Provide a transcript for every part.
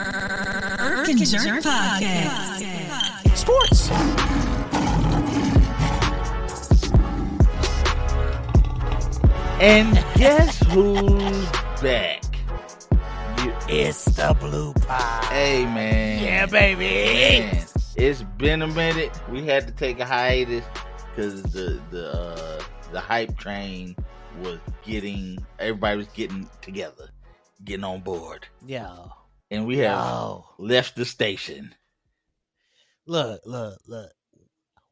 Irk and Jerk Podcast. Sports. And guess who's back? You, It's the blue pie. hey man. Yeah, baby. Man, it's been a minute. We had to take a hiatus because the the uh, the hype train was getting everybody was getting together, getting on board, Yo. And we have left the station. Look, look, look.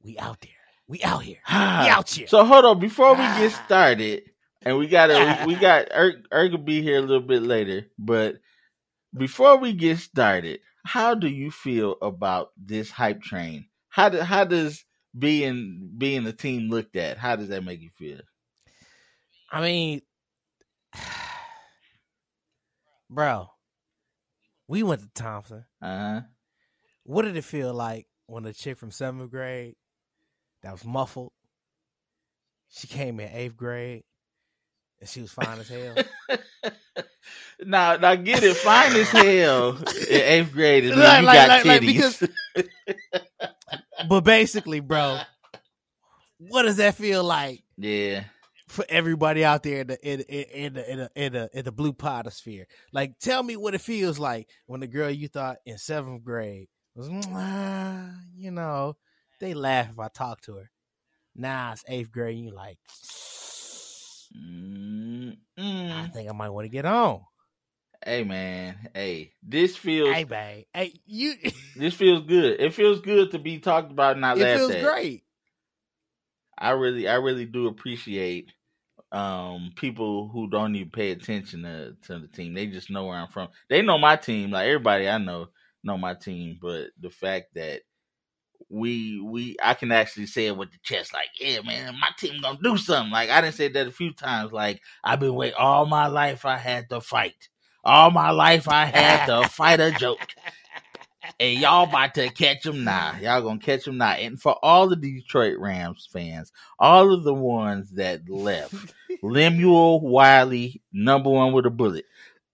We out there. We out here. We out here. so hold on before we get started, and we gotta we, we got Erk Erk will be here a little bit later, but before we get started, how do you feel about this hype train? How do, how does being being a team looked at? How does that make you feel? I mean, bro, we went to Thompson. Uh huh. What did it feel like when a chick from seventh grade that was muffled, she came in eighth grade and she was fine as hell? now, now get it fine as hell in eighth grade is when Like- you like- got like- like, titties. but basically, bro, what does that feel like yeah. For everybody out there in the in, in, in the in the in the, in the blue potosphere? Like, tell me what it feels like when the girl you thought in seventh grade was, you know, they laugh if I talk to her. Now it's eighth grade, and you like, I Mm-mm. think I might want to get on. Hey man, hey, this feels Hey, babe, hey, you. this feels good. It feels good to be talked about, and not it laughed feels at. great. I really, I really do appreciate um people who don't even pay attention to, to the team. They just know where I'm from. They know my team. Like everybody I know know my team. But the fact that we we I can actually say it with the chest, like, yeah, man, my team gonna do something. Like I didn't say that a few times. Like I've been waiting all my life. I had to fight. All my life I had to fight a joke. And y'all about to catch them now. Y'all gonna catch them now. And for all the Detroit Rams fans, all of the ones that left, Lemuel Wiley, number one with a bullet.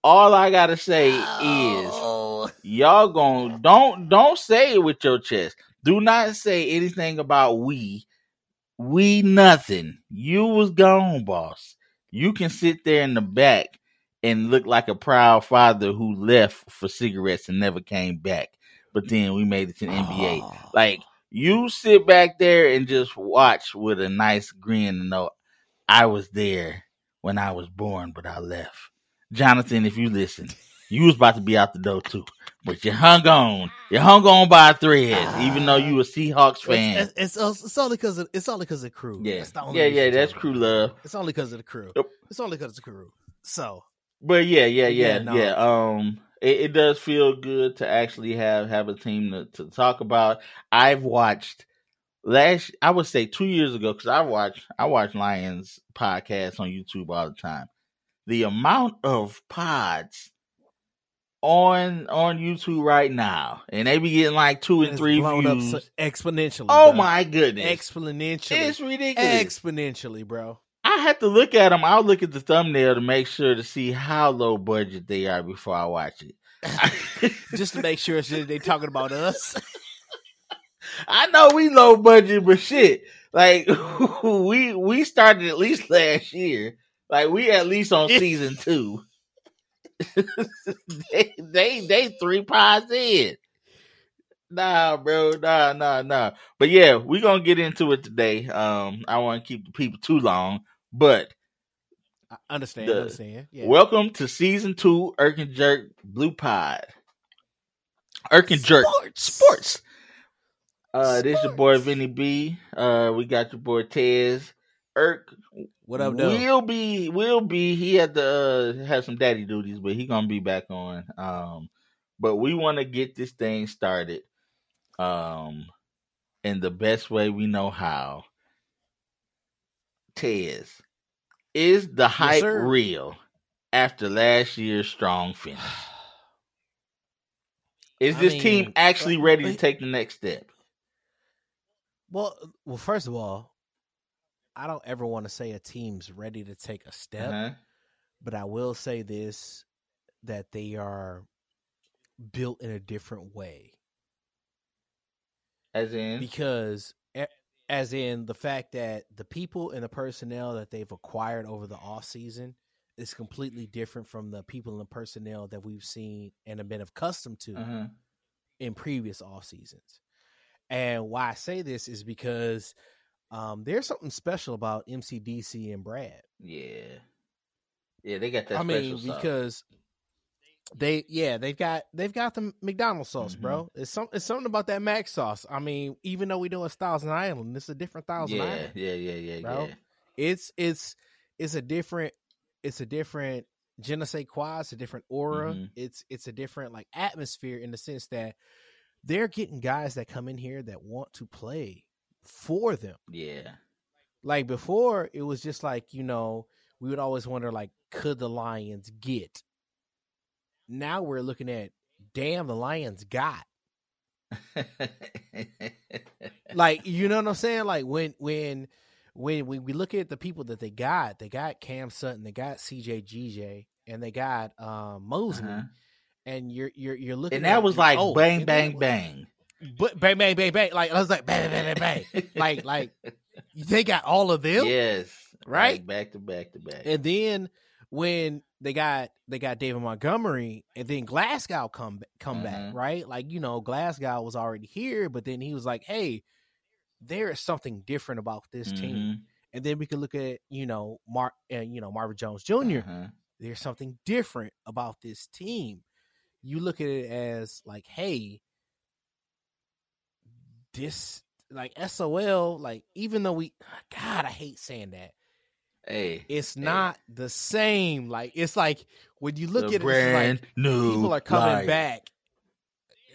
All I gotta say is Oh. y'all gonna don't don't say it with your chest. Do not say anything about we. We nothing. You was gone, boss. You can sit there in the back and look like a proud father who left for cigarettes and never came back. But then we made it to the NBA. Oh. Like you sit back there and just watch with a nice grin and know I was there when I was born, but I left. Jonathan, if you listen, you was about to be out the door too, but you hung on. You hung on by a thread, even though you a Seahawks fan. It's, it's, it's only because it's only because of crew. Yeah, That's the only yeah, yeah. That's crew love. It's only because of the crew. Yep. It's only because of the crew. So But yeah, yeah, Yeah, yeah, no. yeah. Um, it, it does feel good to actually have have a team to, to talk about. I've watched last, I would say two years ago, because I watch I watch Lions podcasts on YouTube all the time. The amount of pods on on YouTube right now, and they be getting like two and it's three views. so exponentially. oh bro. my goodness, exponentially, it's ridiculous. exponentially, bro. I have to look at them. I'll look at the thumbnail to make sure to see how low budget they are before I watch it. Just to make sure that they talking about us. I know we low budget, but shit, like we we started at least last year. Like we at least on season two. they they they three pies in. Nah, bro, nah, nah, nah. But yeah, we gonna get into it today. Um, I want to keep the people too long, but I understand, The- understand. Yeah. Welcome to season two, Irk and Jerk Blue Pod. Irk and Jerk Sports. Uh, this your boy Vinny B. Uh, we got your boy Tez. Irk what up, though? will be we'll be. He had to uh, have some daddy duties, but he gonna be back on. Um, but we want to get this thing started. Um, in the best way we know how. Tez, is the hype sir. real after last year's strong finish? Is I this mean, team actually ready to take the next step? Well, well, first of all, I don't ever want to say a team's ready to take a step, Uh-huh. but I will say this: that they are built in a different way As in, because as in the fact that the people and the personnel that they've acquired over the off season is completely different from the people and the personnel that we've seen and have been accustomed to uh-huh. in previous off seasons. And why I say this is because um, there's something special about MCDC and Brad. yeah, yeah, they got that. I mean, sauce. because they yeah they've got they've got the McDonald's sauce, Mm-hmm. bro. It's some it's something about that Mac sauce. I mean, even though we know it's Thousand Island, it's a different Thousand yeah, Island. yeah, yeah, yeah, bro. yeah. It's it's it's a different it's a different je ne sais quoi. It's a different aura. Mhm. It's it's a different like atmosphere in the sense that they're getting guys that come in here that want to play for them. Yeah, Like before, it was just like you know we would always wonder like could the Lions get? Now we're looking at damn the Lions got like you know what I'm saying? Like when when when when we look at the people that they got, they got Cam Sutton, they got CJ GJ, and they got um Moseley, Uh-huh. and you're you're you're looking and at, that was like oh, bang, bang, bang. but bang bang bang bang. Like I was like bang bang bang bang. like like they got all of them, yes, right? like back to back to back. and then when they got they got David Montgomery, and then Glasgow come come back, Mhm. right? Like you know Glasgow was already here, but then he was like, hey. There is something different about this team. Mhm. and then we could look at you know Mark and you know Marvin Jones Jr. Uh-huh. There's something different about this team. You look at it as like, hey, this like SOL, like even though we, God, I hate saying that. Hey, It's Hey. not the same. Like it's like when you look the at it, brand it's like new people are coming back.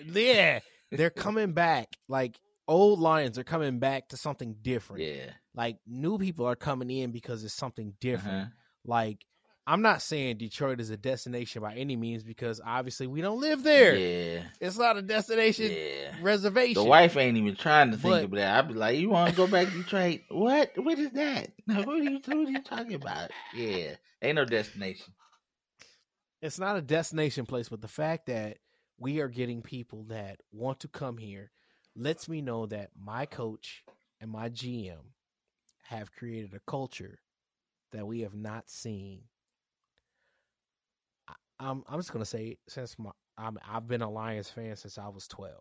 Yeah, they're coming back. Like old Lions are coming back to something different. Yeah, Like new people are coming in because it's something different. uh-huh. Like, I'm not saying Detroit is a destination by any means because obviously we don't live there. yeah, It's not a destination yeah. reservation. The wife ain't even trying to think But- of that. I'd be like, "You want to go back to Detroit? What? What is that? What are you? What are you talking about? Yeah, ain't no destination. It's not a destination place, but the fact that we are getting people that want to come here lets me know that my coach and my GM have created a culture that we have not seen. I- I'm I'm just gonna say since my I'm, I've been a Lions fan since I was 12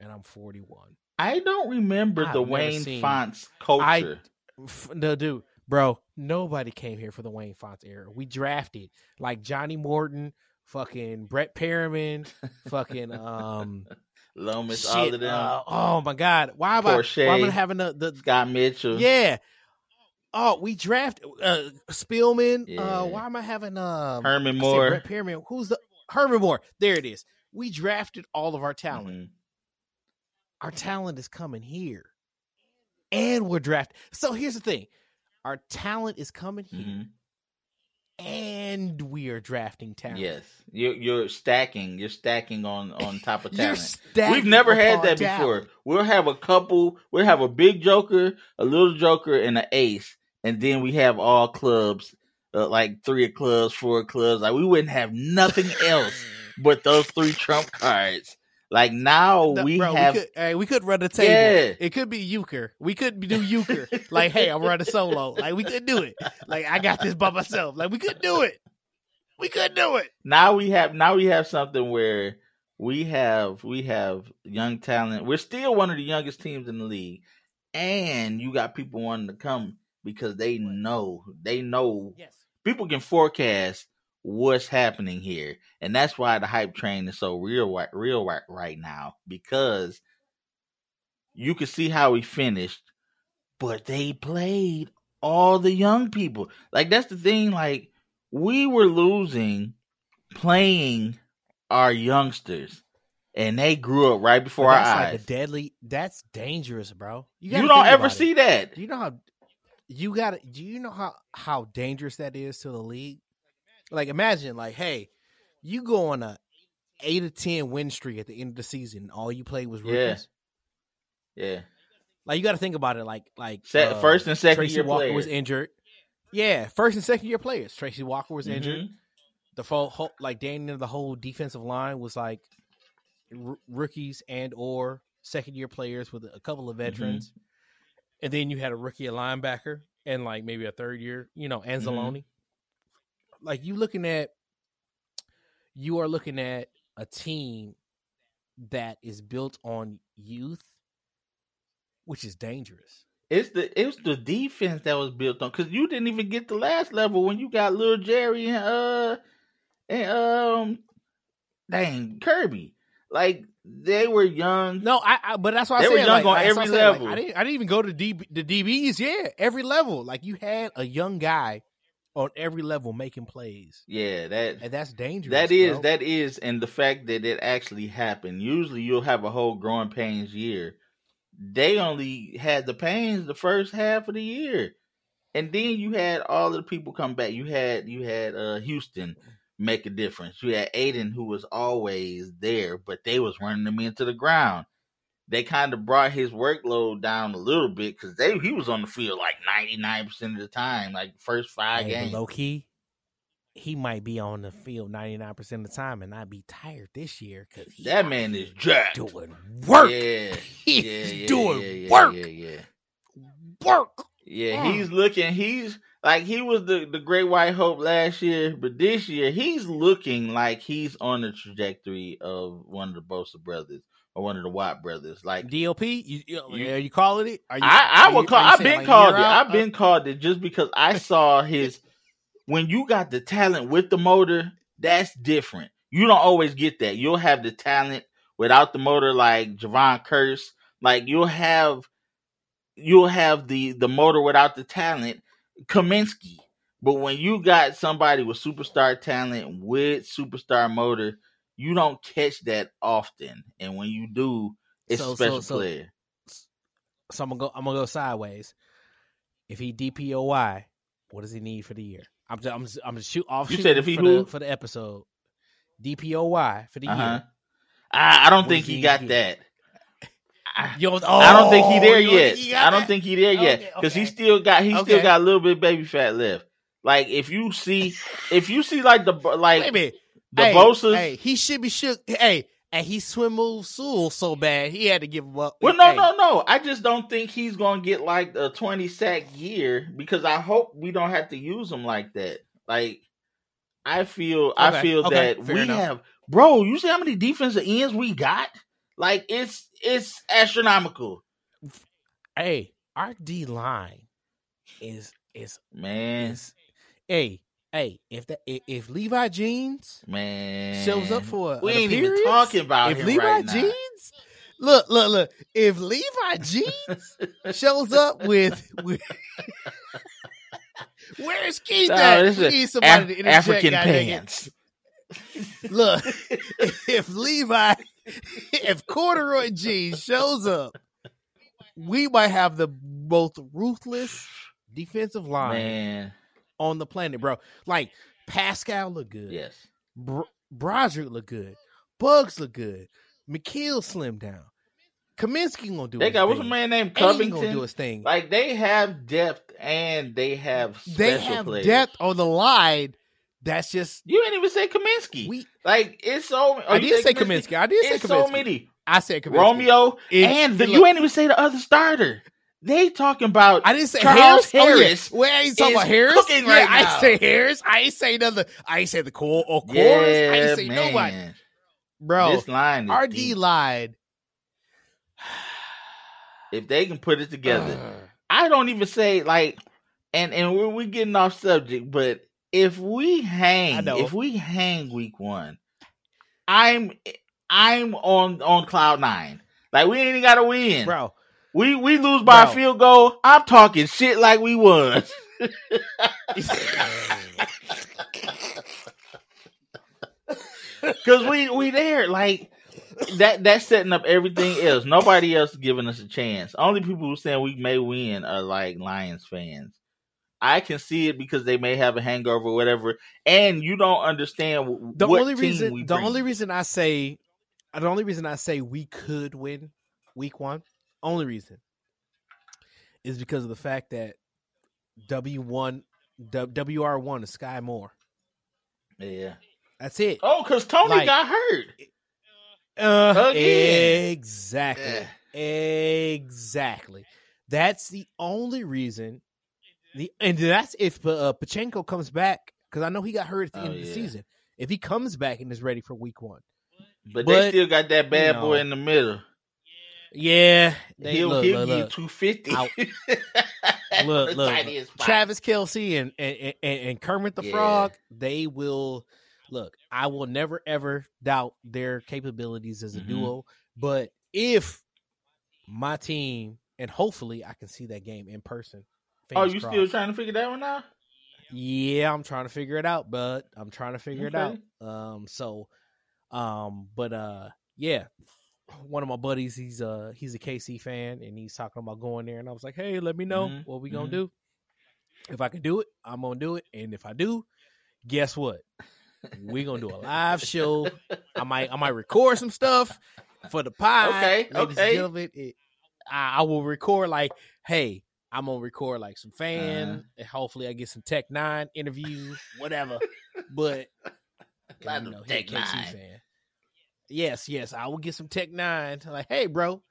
and I'm 41. I don't remember I've the Wayne seen- Fonts culture. F- No, dude, bro, nobody came here for the Wayne Fontes era. We drafted like Johnny Morton, fucking Brett Perriman, fucking um, Lomas, shit. all of them. uh, oh my god, why am I? Why am I having the the Scott Mitchell. yeah? Oh, we drafted uh, Spielman. Yeah. Uh, why am I having um Herman Moore. Brett Perriman? Who's the Herman Moore? There it is. We drafted all of our talent. Mhm. Our talent is coming here, and we're drafted. So here's the thing: our talent is coming here, Mhm. and we are drafting talent. Yes, you're you're stacking. You're stacking on on top of talent. We've never had that talent. before. We'll have a couple. We'll have a big joker, a little joker, and an ace, and then we have all clubs, uh, like three of clubs, four of clubs. Like we wouldn't have nothing else but those three trump cards. Like now No, we bro, have. we could, hey, we could run a table. Yeah. It could be euchre. We could do euchre. like, hey, I'm running solo. Like, we could do it. Like, I got this by myself. Like, we could do it. We could do it. now we have now we have something where we have we have young talent. We're still one of the youngest teams in the league, and you got people wanting to come because they know they know Yes. people can forecast what's happening here, and that's why the hype train is so real real right, right now because you can see how he finished, but they played all the young people. Like that's the thing. Like we were losing playing our youngsters, and they grew up right before But our that's eyes. like a deadly. That's dangerous, bro. you gotta don't ever about it. see that. You know how you got to Do you know how how dangerous that is to the league? Like, imagine, like, hey, you go on a eight to ten win streak at the end of the season. All you played was rookies. Yeah. Yeah, Like, you got to think about it. Like, like Se- uh, first and second Tracy year Walker players. was injured. Yeah, first and second year players. Tracy Walker was injured. Mhm. The full, whole, like, Daniel, the whole defensive line was like r- rookies and or second year players with a couple Mm-hmm. of veterans, and then you had a rookie a linebacker and like maybe a third year, you know, Mm-hmm. Anzalone. Like you looking at, you are looking at a team that is built on youth, which is dangerous. It's the it's the defense that was built on because you didn't even get the last level when you got little Jerry and uh and um dang Kerby. Like they were young. No, I, I but that's why I said were young like, on that's every I said, like, level. I didn't. I didn't even go to DB, the DBs. Yeah, every level. Like you had a young guy on every level making plays, Yeah, that and that's dangerous. that is bro. that is, and the fact that it actually happened. Usually, you'll have a whole growing pains year. They only had the pains the first half of the year, and then you had all of the people come back. You had you had uh Houston make a difference. You had Aidan who was always there, but they was running them into the ground. They kind of brought his workload down a little bit because they he was on the field like ninety nine percent of the time, like first five Hey, games. low key. He might be on the field ninety nine percent of the time and not be tired this year because That man is jacked. doing work. Yeah, He's yeah, yeah, doing yeah, work. Yeah, yeah, Work. yeah. He's looking. He's like he was the the great white hope last year, but this year he's looking like he's on the trajectory of one of the Bosa brothers or one of the Watt brothers. Like DOP. You, you, You- are you calling it? Are you, I, I would call. I've been like, called it. out? I've been called it just because I saw his. When you got the talent with the motor, that's different. You don't always get that. You'll have the talent without the motor, like Jevon Kearse. Like you'll have, you'll have the the motor without the talent, Cominsky. But when you got somebody with superstar talent with superstar motor, you don't catch that often. And when you do, it's So- a special so- so- player. So I'm gonna go. I'm gonna go sideways. If he DPOY, what does he need for the year? I'm just, I'm just, I'm just shoot off. You said if he for who? the, for the episode. DPOY for the Uh huh. year. I, I don't think he he got get? that. I, Yo, I don't think he oh, there oh, don't yet. he I don't that? think he there yet Okay, because he still got he still got a little bit of baby fat left. Like if you see if you see like the like Wait a minute. the hey, Bosa's. Hey, he should be shook. Hey, and he swim moves Sewell so bad he had to give him up. Well, no, Hey, no, no. I just don't think he's gonna get like a twenty sack year because I hope we don't have to use him like that. Like I feel, I feel okay, that we enough. have, bro. You see how many defensive ends we got? Like it's it's astronomical, Hey, our D line is is man, is. Hey, hey, if that if, if Levi Jeans man. shows up for a, we ain't even talking about if him Levi right now. Jeans, look, look, look. If Levi Jeans shows up with, with where's Keith No, at? We is need somebody Af- to interject, African pants. Look, if Levi, if corduroy G shows up, we might have the most ruthless defensive line Man, on the planet, bro. Like Paschal look good. yes. Br- Brodric look good. Buggs look good. McKeel slim down. Cominsky gonna do. They his got what's a man named Aidan gonna do Covington. his thing. Like they have depth and they have special they have depth on the line. That's just You ain't even say Cominsky. we. like it's so. oh, I you did say said Cominsky. I did say It's Cominsky. so many. I said Cominsky. Romeo It- and the, you ain't even say the other starter. They talking about I didn't say Charles Harris. Oh, yeah. Harris Well, I ain't talking about Harris. cooking yeah, right I now. ain't say Harris. I ain't say nothing. I ain't say the core or chorus. yeah, I ain't say man. nobody, bro. This line is our D deep. line. If they can put it together, Ugh. I don't even say like, and and we're, we getting off subject, but if we hang, if we hang week one, I'm I'm on on cloud nine. Like we ain't even got to win. bro. We we lose by Bro. a field goal. I'm talking shit like we won. Cause we we there like that. That's setting up everything else. Nobody else is giving us a chance. Only people who saying we may win are like Lions fans. I can see it because they may have a hangover, or whatever, and you don't understand the only reason the only reason I say the only reason I say we could win week one, only reason is because of the fact that W one WR one is Skyy Moore. yeah. That's it. Oh, because Toney Like- got hurt. Uh, Again. exactly. Exactly. That's the only reason. The and that's if uh, Pacheco comes back because I know he got hurt at the Oh, end of the yeah. season. If he comes back and is ready for week one, But, But, they still got that bad you boy in the middle. yeah, they, he'll look, he'll look, get two fifty. Out. look, look, Travis Kelce and, and and and Kermit the Yeah. Frog, they will look. I will never ever doubt their capabilities as a Mhm. duo. But if my team and hopefully I can see that game in person. Oh, fingers you still trying to figure that one out? Yeah, I'm trying to figure it out, bud. I'm trying to figure it out. Um, so, um, but uh, yeah, one of my buddies, he's uh, he's a KC fan, and he's talking about going there, and I was like, hey, let me know Mhm, what we gonna mhm. do. If I can do it, I'm gonna do it, and if I do, guess what? we gonna do a live show. I might I might record some stuff for the pod. Okay, okay. It, I, I will record like, hey, I'm gonna record like some fan, Uh-huh. and hopefully I get some Tech N9ne interview, whatever. but Lot you of know, Tech KC Nine. fan. Yes, yes, I will get some Tech N9ne. Like, hey, bro,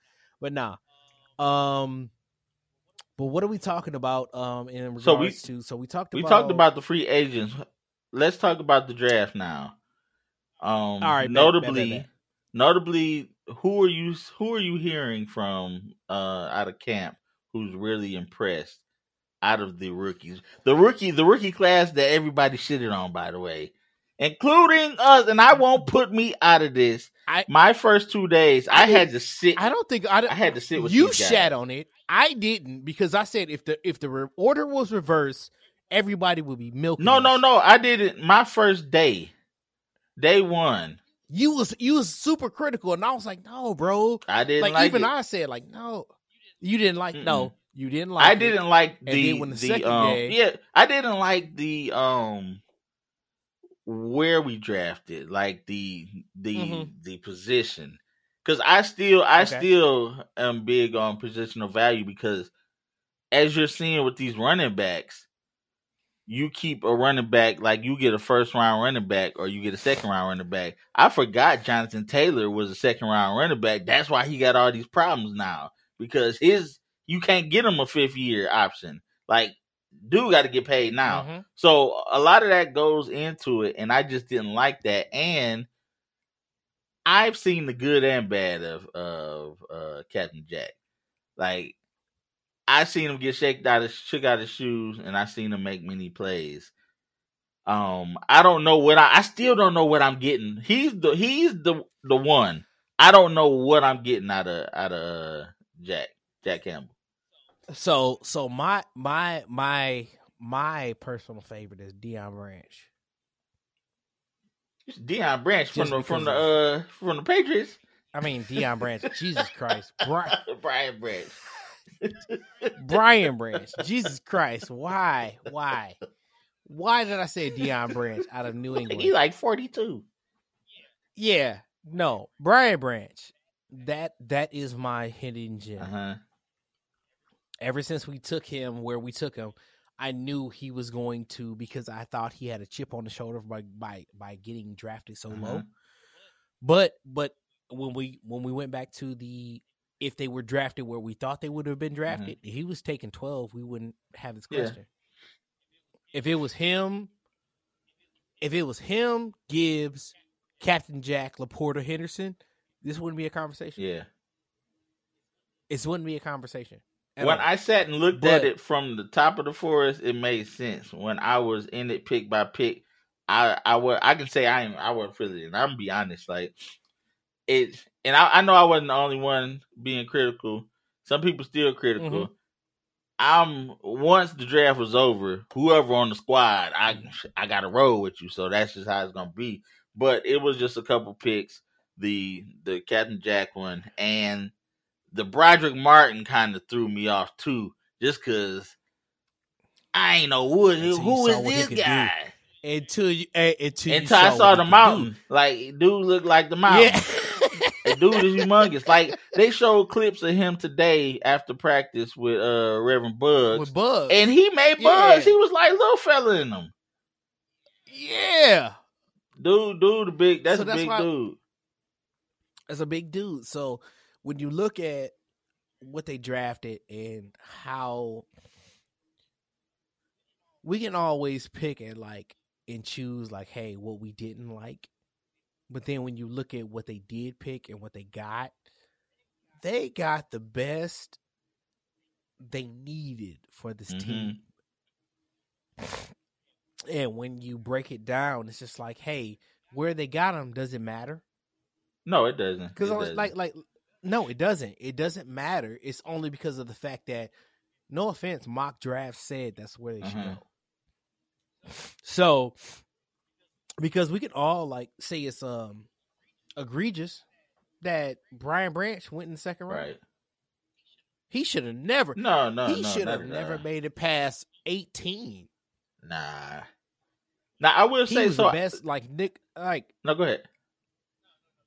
but nah. Um, but what are we talking about? Um, in regards So we- to so we talked We about talked about the free agents. Let's talk about the draft now. Um, All right, bet, notably, bet, bet, bet. notably, who are you? Who are you hearing from uh, out of camp? Who's really impressed out of the rookies? The rookie, the rookie class that everybody shitted on, by the way, including us. And I won't put me out of this. I- my first two days, I, I had to sit. I don't think I, I had to sit with you these guys. shat on it. I didn't because I said if the if the re- order was reversed, everybody would be milking. No, no, us. no. I did it my first day, day one. You was you was super critical, and I was like, no, bro. I didn't Like, like, even it. I said, like, no, you didn't like. No, Mm-mm. you didn't like. I didn't like the when the the, second um day- yeah I didn't like the um where we drafted like the the Mhm. the position because I still I Okay. still am big on positional value because as you're seeing with these running backs you keep a running back like you get a first round running back or you get a second round running back. I forgot Jonathan Taylor was a second round running back. That's why he got all these problems now because his you can't get him a fifth year option. Like dude got to get paid now. Mhm. So a lot of that goes into it, and I just didn't like that. And I've seen the good and bad of of uh, Captain Jack. Like I seen him get shaked out of shook out his shoes, and I seen him make many plays. Um, I don't know what I. I still don't know what I'm getting. He's the he's the the one. I don't know what I'm getting out of out of uh, Jack Jack Campbell. So so my my my my personal favorite is Deion Branch. It's Deion Branch from the from the uh from the Patriots. I mean Deion Branch. Jesus Christ, Bri- Brian Branch. Brian Branch. Jesus Christ, why why why did I say Deion Branch out of New England? He like 42. Yeah, no, Brian Branch. That that is my hidden gem. Uh-huh. Ever since we took him where we took him, I knew he was going to because I thought he had a chip on the shoulder by by by getting drafted so low. Uh-huh. But but when we when we went back to the if they were drafted where we thought they would have been drafted, if he was taking twelve, we wouldn't have this Mm-hmm. Yeah. question. If it was him, if it was him, Gibbs, Captain Jack, LaPorta, Henderson, this wouldn't be a conversation. Yeah. This wouldn't be a conversation. When all. I sat and looked at it from the top of the forest, it made sense. When I was in it pick by pick, I I was I can say I am I wasn't feeling it. And I'm gonna be honest, like it and I, I know I wasn't the only one being critical. Some people still critical. Mm-hmm. I'm once the draft was over, whoever on the squad, I I gotta roll with you. So that's just how it's gonna be. But it was just a couple picks. The the Captain Jack one and the Brodric Martin kind of threw me off too, just cause I ain't know who you who saw is this do. guy. until you eh, until, Until I saw the mountain, like dude looked like the mountain. Yeah. The dude is humongous. Like they showed clips of him today after practice with uh Reverend Buggs, with bugs. and he made Yeah. bugs. He was like little fella in them. yeah. Dude, dude, the big. That's So a that's big why- dude. That's a big dude. So when you look at what they drafted and how we can always pick and like and choose like, hey, what we didn't like. But then when you look at what they did pick and what they got, they got the best they needed for this Mhm. team. And when you break it down, it's just like, hey, where they got them doesn't matter. No, it doesn't. Because like like no, it doesn't. It doesn't matter. It's only because of the fact that no offense, mock draft said that's where they should Uh-huh. go. So because we could all like say it's um egregious that Brian Branch went in the second round. right. He should have never No, no, he no. should have never all. made it past eighteen. Nah. Now I will He say so. the best like Nick like No, go ahead.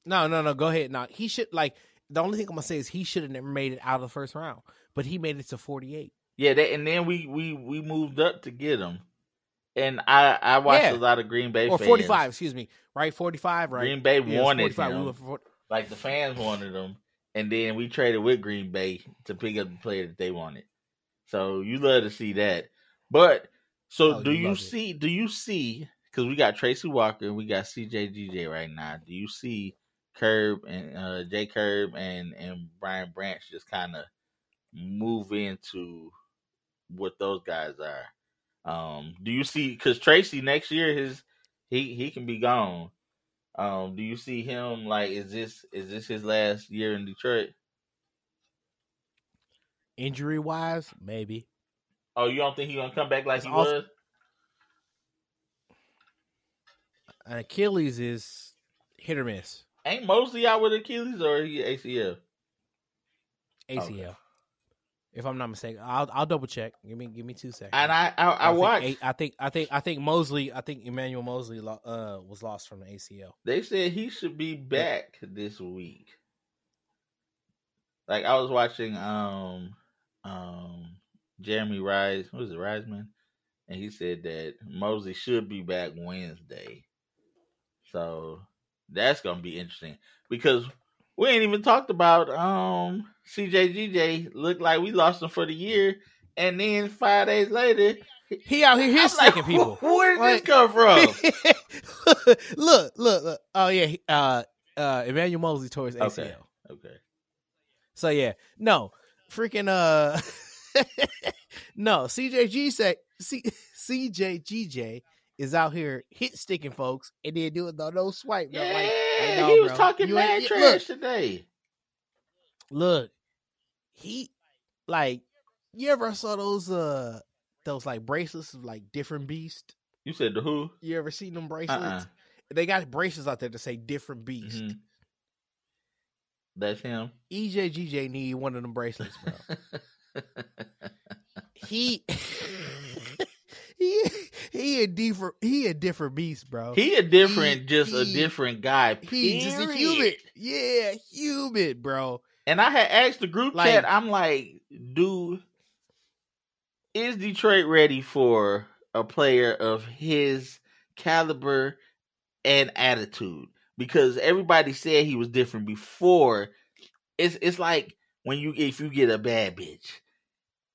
No, no, no. Go ahead. No, he should like. The only thing I'm gonna say is he should have never made it out of the first round, but he made it to 48. Yeah, that, and then we we we moved up to get him, and I I watched Yeah. a lot of Green Bay or fans. 45. Excuse me. Right, 45. Right. Green Bay Yeah, wanted 45. Him, went for like the fans wanted him, and then we traded with Green Bay to pick up the player that they wanted. So you love to see that, but so Oh, do you you it. see? Do you see? Because we got Tracy Walker, and we got CJGJ right now. Do you see Curb and uh, J Curb and and Brian Branch just kind of move into what those guys are? Um, do you see? Because Tracy next year, his he he can be gone. Um, do you see him like? Is this is this his last year in Detroit? Injury wise, maybe. Oh, you don't think he gonna come back like It's he also- was? And Achilles is hit or miss. Ain't Moseley out with Achilles or he ACL? ACL. Okay. If I'm not mistaken, I'll I'll double check. Give me give me two seconds. And I I, I think watched. A- I think I think I think Moseley. I think Emmanuel Moseley uh was lost from the ACL. They said he should be back this week. Like I was watching um um Jeremy Rise, Who is was it, Reisman? And he said that Moseley should be back Wednesday. So that's gonna be interesting. Because we ain't even talked about um CJGJ looked like we lost him for the year and then five days later He out here I'm hit like, sticking people. Where did Like- this come from? look, look, look. Oh yeah, uh, uh, Emmanuel Moseley tore his ACL. Okay. okay. So yeah, no, freaking uh, no. CJG say C, CJGJ is out here hit sticking folks and then doing the no swipe. Yeah, like, hey, no, he was bro. talking You mad trash Look, today. look, he like you ever saw those uh those like bracelets of like different beast? You said the who? You ever seen them bracelets? Uh-uh. They got bracelets out there to say different beast. Mhm. That's him. EJGJ need one of them bracelets, bro. he he he a different he a different beast, bro. he a different, just a different guy. he just a human. Yeah, human, bro. And I had asked the group Like- chat. I'm like, dude, is Detroit ready for a player of his caliber and attitude? Because everybody said he was different before. It's it's like when you if you get a bad bitch,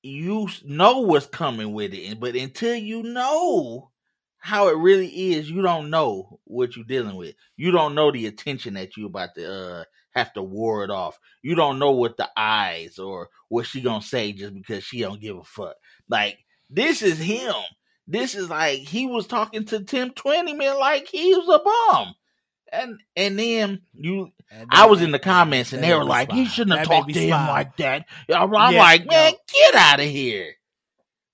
you know what's coming with it, but until you know how it really is, you don't know what you're dealing with. You don't know the attention that you about to uh, have to ward off. You don't know what the eyes or what she gonna say just because she don't give a fuck. Like this is him. This is like he was talking to Tim Twentyman like he was a bum. And and then you And I was in the comments and they were like, he shouldn't have That talked to him smile. like that. I'm I'm Yeah, like, man, no. get out of here.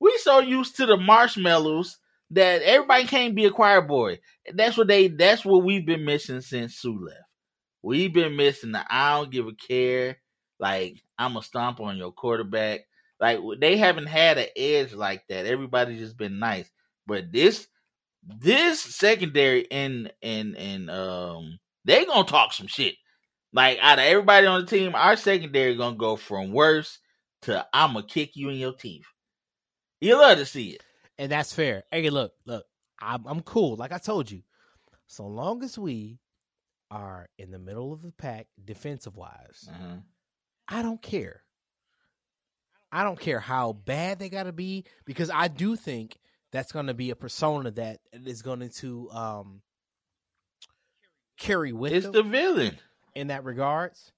We so used to the marshmallows that everybody can't be a choir boy. That's what they that's what we've been missing since Suh left. We've been missing the I don't give a care. Like I'm a stomp on your quarterback. Like they haven't had an edge like that. Everybody's just been nice. But this this secondary and and and um they gonna talk some shit. Like out of everybody on the team, our secondary gonna go from worse to I'm gonna kick you in your teeth. You love to see it. and that's fair. Hey, look, look, I'm I'm cool. Like I told you, so long as we are in the middle of the pack defensive wise. Uh-huh. I don't care. I don't care how bad they got to be because I do think that's going to be a persona that is going to um carry with It's them the villain. in that regards.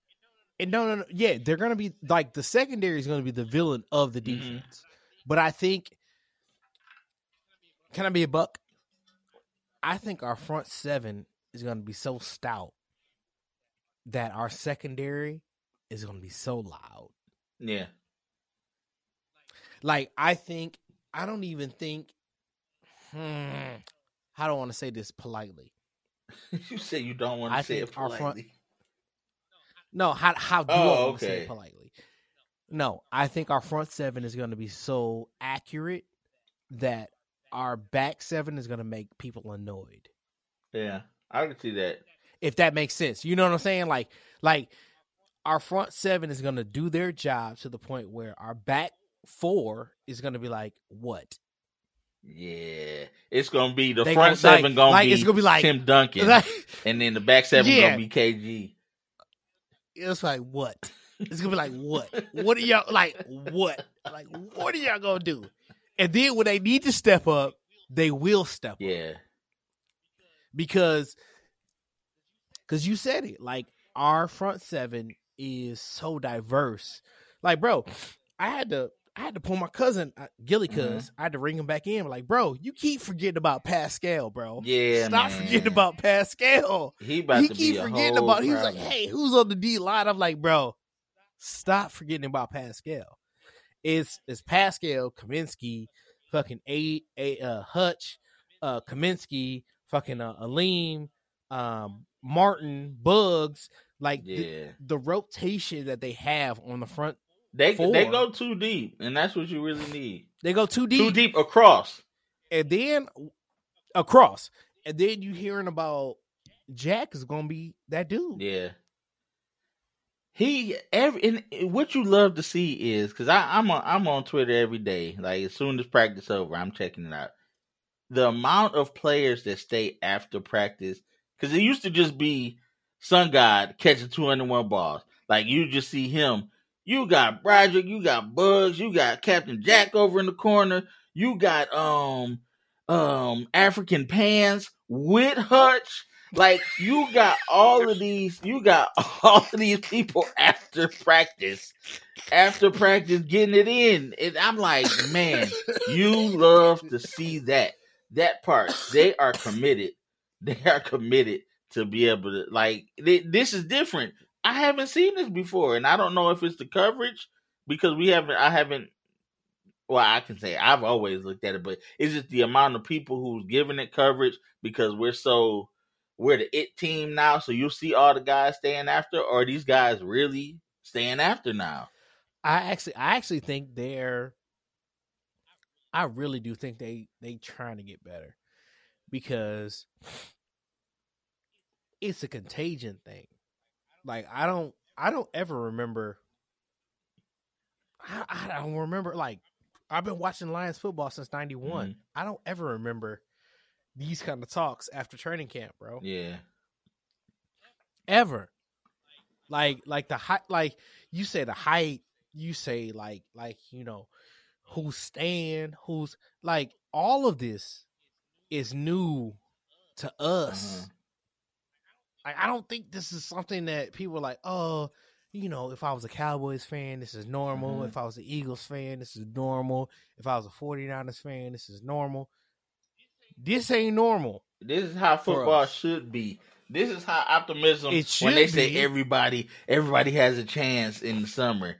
And no, no, no, yeah, they're going to be like the secondary is going to be the villain of the Mhm. defense. But I think, can I be a buck? I think our front seven is going to be so stout that our secondary is going to be so loud. Yeah. Like I think I don't even think. Hmm, I don't want to say this politely? you say you don't want I to say it our front- politely. No, how how do Oh, I to say it politely? No, I think our front seven is going to be so accurate that our back seven is going to make people annoyed. Yeah, I can see that. If that makes sense, you know what I'm saying? Like, like our front seven is going to do their job to the point where our back four is going to be like, what? Yeah, it's gonna be the They front gonna- like- seven gonna like, be it's gonna be like- Tim Duncan, Like, and then the back seven Yeah. gonna be KG. it's like what? It's gonna be like what? What are y'all like? What? Like what are y'all gonna do? And then when they need to step up, they will step up Yeah, because because you said it. Like our front seven is so diverse. Like, bro, I had to I had to pull my cousin uh, Gilly, because Mhm. I had to ring him back in. Like, bro, you keep forgetting about Paschal, bro. yeah. Stop man. forgetting about Paschal. He about he to keep be a forgetting about. He was like, "Hey, who's on the D line?" I'm like, "Bro, stop forgetting about Paschal." It's it's Paschal, Cominsky, fucking a a uh, Hutch, uh, Cominsky, fucking uh, Alim, um, Martin, Buggs. Like the, the rotation that they have on the front, they four. they go too deep, and that's what you really need. they go too deep, Too deep across. and then across, and then you hearing about Jack is gonna be that dude. Yeah. He every and what you love to see is because I'm on I'm on Twitter every day. Like as soon as practice over, I'm checking it out. The amount of players that stay after practice because it used to just be Sun God catching 201 balls. Like you just see him. You got Brodric, you got Buggs, you got Captain Jack over in the corner. You got um um African Pants with Hutch. Like you got all of these, you got all of these people after practice, after practice getting it in, and I'm like, man, you love to see that that part. They are committed. They are committed to be able to like. They, this is different. I haven't seen this before, and I don't know if it's the coverage because we haven't. I haven't. Well, I can say I've always looked at it, but it's just the amount of people who's giving it coverage because we're so we're the it team now. So you'll see all the guys staying after, or these guys really staying after now? I actually, I actually think they're. I really do think they they trying to get better, because it's a contagion thing. Like I don't, I don't ever remember. I, I don't remember like I've been watching Lions football since '91. Mhm. I don't ever remember these kind of talks after training camp, bro Yeah, ever. Like like the height like you say the height, you say like like you know who's staying, who's like all of this is new to us. Uh-huh. Like I don't think this is something that people are like, oh, you know, if I was a Cowboys fan, this is normal. Mhm. If I was an Eagles fan, this is normal. If I was a 49ers fan, this is normal. This ain't normal. this is how football should be. This is how optimism. When they should say everybody, everybody has a chance in the summer.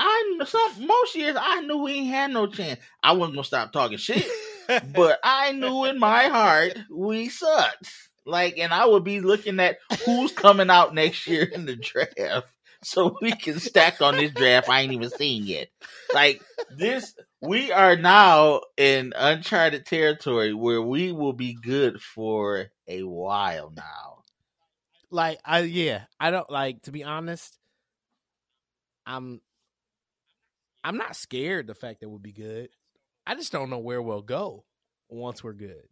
I some most years I knew we ain't had no chance. I wasn't gonna stop talking shit. but I knew in my heart we sucked. Like, and I would be looking at who's coming out next year in the draft, so we can stack on this draft I ain't even seen yet. Like this, we are now in uncharted territory where we will be good for a while now. like I yeah, I don't like to be honest. I'm I'm not scared the fact that we'll be good. I just don't know where we'll go once we're good.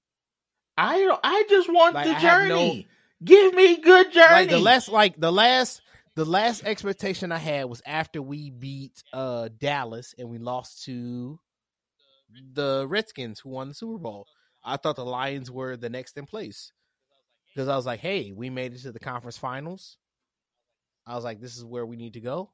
I I just want Like, the have no- journey. Give me good journey. Like the last, like the last, the last expectation I had was after we beat uh Dallas and we lost to the Redskins, who won the Super Bowl. I thought the Lions were the next in place because I was like, hey, we made it to the conference finals. I was like, this is where we need to go,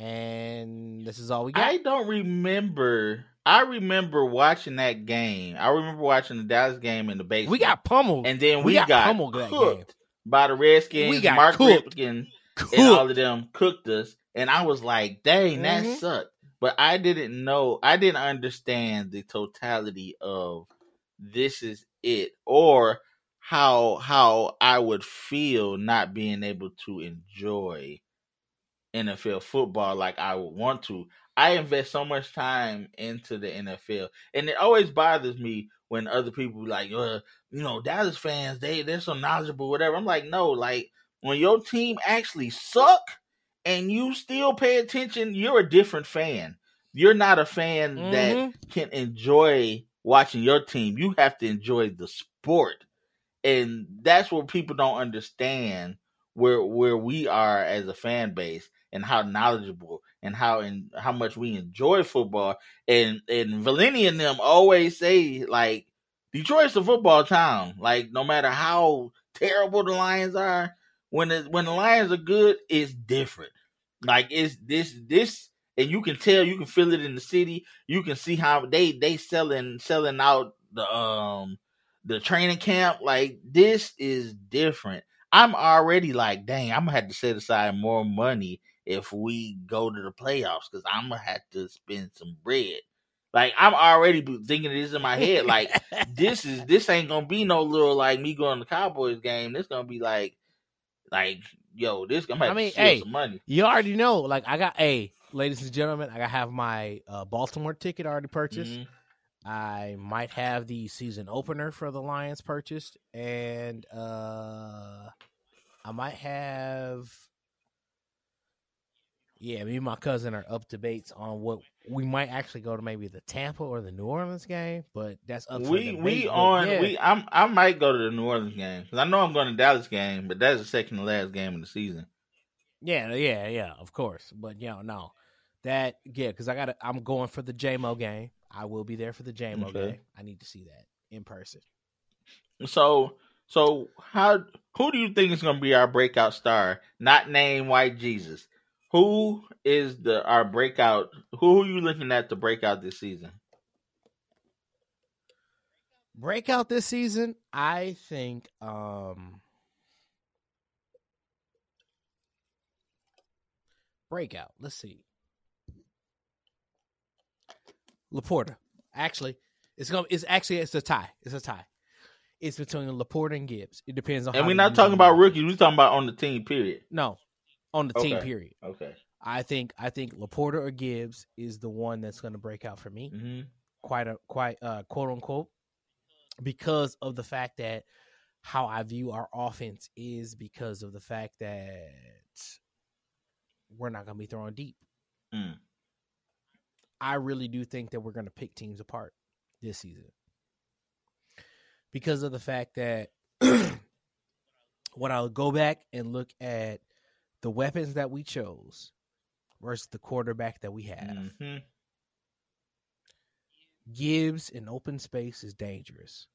and this is all we got. I don't remember. I remember watching that game. I remember watching the Dallas game in the basement. we got pummeled, and then we we, got got, pummeled that cooked by the Redskins. We got Mark cooked. Ripken Cooked. and all of them cooked us, and I was like, "Dang, that Mhm. sucked." But I didn't know. I didn't understand the totality of this is it, or how how I would feel not being able to enjoy NFL football like I would want to. I invest so much time into the NFL, and it always bothers me when other people be like, uh, you know, Dallas fans, they they're so knowledgeable, whatever. I'm like, no, like when your team actually suck and you still pay attention, you're a different fan. You're not a fan that Mhm. can enjoy watching your team. You have to enjoy the sport. And that's what people don't understand where where we are as a fan base and how knowledgeable and how and how much we enjoy football. And and Valenti and them always say like Detroit's a football town. Like no matter how terrible the Lions are, when it, when the Lions are good, it's different. Like it's this this and you can tell you can feel it in the city. You can see how they they selling selling out the um the training camp. Like this is different. I'm already like, dang, I'm gonna have to set aside more money if we go to the playoffs because I'm gonna have to spend some bread. Like I'm already thinking this in my head. Like this is this ain't gonna be no little like me going to the Cowboys game. This gonna be like like yo, this gonna I mean, to hey, some money. You already know. Like I got, hey, ladies and gentlemen, I got have my uh, Baltimore ticket already purchased. Mhm. I might have the season opener for the Lions purchased, and uh I might have. Yeah, me and my cousin are up to debates on what we might actually go to maybe the Tampa or the New Orleans game, but that's up We we on yeah. we I'm I might go to the New Orleans game because I know I'm going to Dallas game, but that's the second to last game of the season. Yeah, yeah, yeah, of course. But yeah, no. That yeah, because I got I'm going for the JMO game. I will be there for the JMO Okay. game. I need to see that in person. So so how who do you think is going to be our breakout star? Not name White Jesus. Who is the our breakout? Who are you looking at to break out this season? Breakout this season, I think um breakout. Let's see. LaPorta. Actually, it's gonna it's actually it's a tie. It's a tie. It's between LaPorta and Gibbs. It depends on And we're not talking about rookies. We're talking about on the team. Period. No. On the team period. Okay. I think I think LaPorta or Gibbs is the one that's going to break out for me, hmm quite a quite uh, quote unquote, because of the fact that how I view our offense is because of the fact that we're not going to be throwing deep. Mm. I really do think that we're going to pick teams apart this season because of the fact that when I go back and look at the weapons that we chose versus the quarterback that we have, hmm Gibbs in open space is dangerous.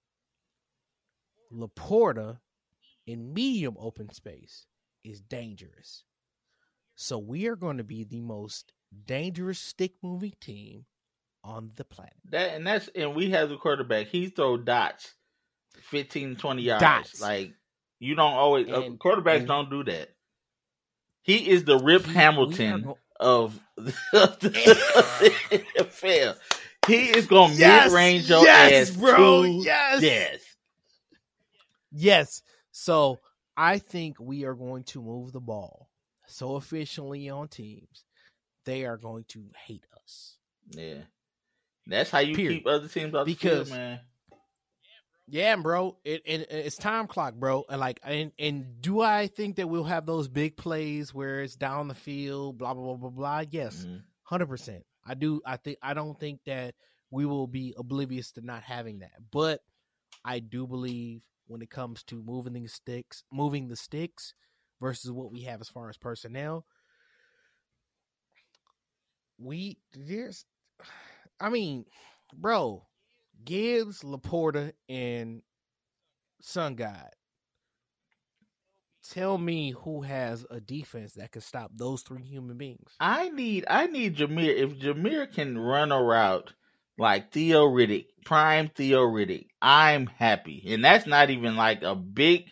LaPorta in medium open space is dangerous. So we are going to be the most dangerous stick moving team on the planet. That and that's and we have the quarterback. He throw dots, 15, 20 yards. Dots. Like you don't always uh, And- quarterbacks and- don't do that. He is the Rip He- Hamilton go- of the, of the NFL. He is gonna Yes! mid range your Yes, ass, bro! to Yes! yes. Yes. So I think we are going to move the ball so efficiently on teams. They are going to hate us. Yeah, that's how you Period. keep other teams off Because- the field, man. Yeah, bro. It, it it's time clock, bro. And like, and and do I think that we'll have those big plays where it's down the field, blah blah blah blah blah? Yes, Mhm. hundred percent. I do. I think I don't think that we will be oblivious to not having that, but I do believe when it comes to moving the sticks, moving the sticks versus what we have as far as personnel. We there's I mean, bro, Gibbs, LaPorta, and Sun God. Tell me who has a defense that can stop those three human beings. I need I need Jahmyr. If Jahmyr can run a route like Theo Riddick, prime Theo Riddick, I'm happy. And that's not even like a big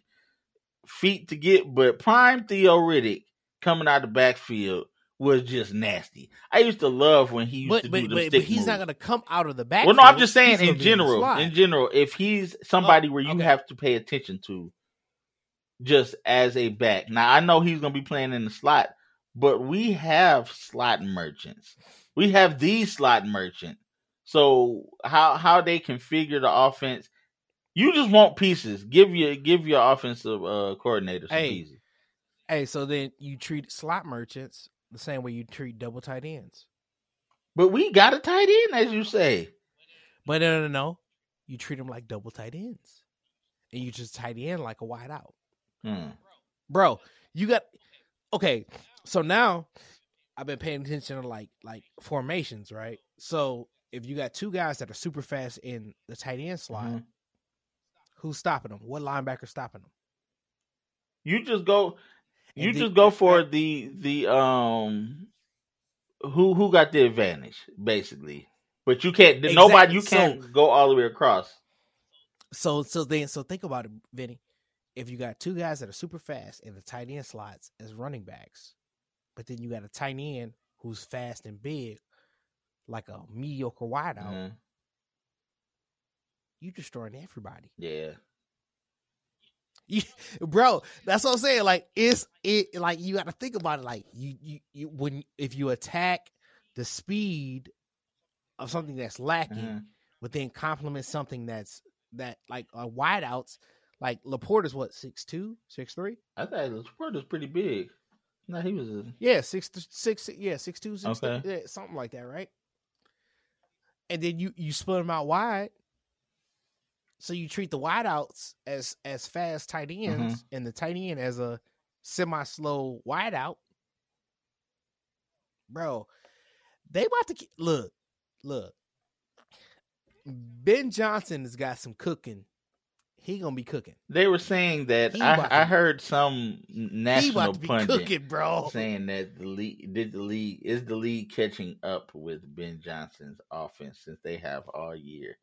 feat to get, but prime Theo Riddick coming out the backfield was just nasty. I used to love when he used But to but, do the but, stick but he's not gonna come out of the back. Well, no, I'm just saying in general. In general, if he's somebody where you okay. have to pay attention to, just as a back. Now I know he's going to be playing in the slot, but we have slot merchants. We have the slot merchant. So how how they configure the offense? You just want pieces. Give your give your offensive uh, coordinator some Hey. pieces. Hey, so then you treat slot merchants the same way you treat double tight ends. But we got a tight end, as you say. But no, no, no. You treat them like double tight ends, and you just tight end like a wide out, Hmm. bro. You got okay. So now I've been paying attention to like like formations, right? So if you got two guys that are super fast in the tight end slot, Mhm. who's stopping them? What linebacker stopping them? You just go. And You the- just go for the the um who who got the advantage basically, but you can't Exactly. nobody you can't go all the way across. So so then so think about it, Vinny. If you got two guys that are super fast in the tight end slots as running backs, but then you got a tight end who's fast and big, like a mediocre wideout, Mhm. you destroying everybody. Yeah, You, bro, that's what I'm saying. Like it's it like you got to think about it. Like you you you when if you attack the speed of something that's lacking, Mhm. but then complement something that's that like uh, wideouts. Like LaPorta is what six two, six three. I thought sport was pretty big. No, he was. A, Yeah, six six yeah six two six Okay. three, yeah, something like that, right? And then you you split them out wide, so you treat the wideouts as as fast tight mm-hmm. ends and the tight end as a semi slow wideout. Bro, they about to look look. Ben Johnson has got some cooking. He gonna be cooking. they were saying that I, I to- heard some national about to be pundit cooking, bro. saying that the league did the league is the league catching up with Ben Johnson's offense since they have all year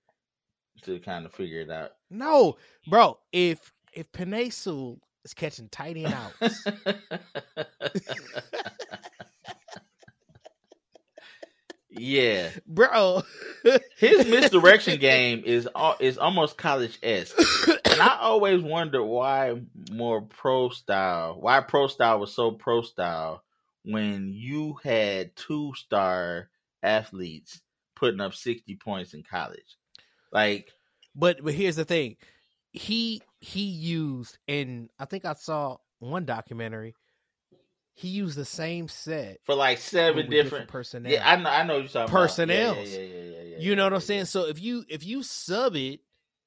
to kind of figure it out. No, bro. If if Sewell is catching tight end outs, yeah, bro. his misdirection game is is almost college esque, and I always wonder why more pro style, why pro style was so pro style when you had two star athletes putting up sixty points in college, like. But but here's the thing, he he used, and I think I saw one documentary. He used the same set for like seven with different. personnel. Yeah, I know. I know what you're talking about. Personnels. Yeah, yeah, yeah, yeah, yeah, you know what I'm saying? So if you if you sub it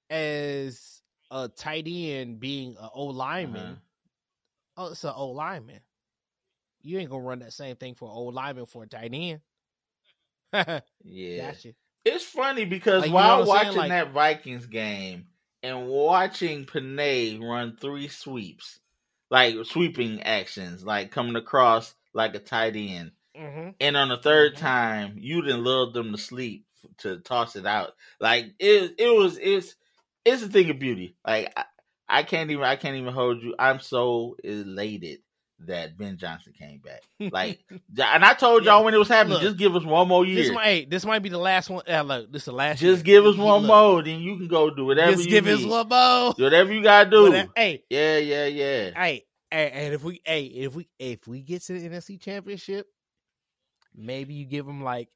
as a tight end being an O lineman, Uh-huh. oh, it's an O lineman. You ain't gonna run that same thing for an O lineman for a tight end. Yeah, gotcha. It's funny because Like, you know while what I'm saying? watching Like- that Vikings game and watching Penei run three sweeps, like sweeping actions, like coming across like a tight end, hmm and on the 3rd Mhm. time you didn't lulled them to sleep to toss it out. Like it, it was, it's, it's a thing of beauty. Like I, I can't even, I can't even hold you. I'm so elated that Ben Johnson came back. Like, and I told y'all Yeah. when it was happening, Look, just give us one more This year. might hey, this might be the last one. Uh, look, this is the last. Just year. give us one look, more, then you can go do whatever Just you give need. us one more. Whatever you gotta do. Whatever- Hey, Yeah, yeah, yeah. hey, hey, and if we, hey, if we, if we get to the NFC Championship, maybe you give them like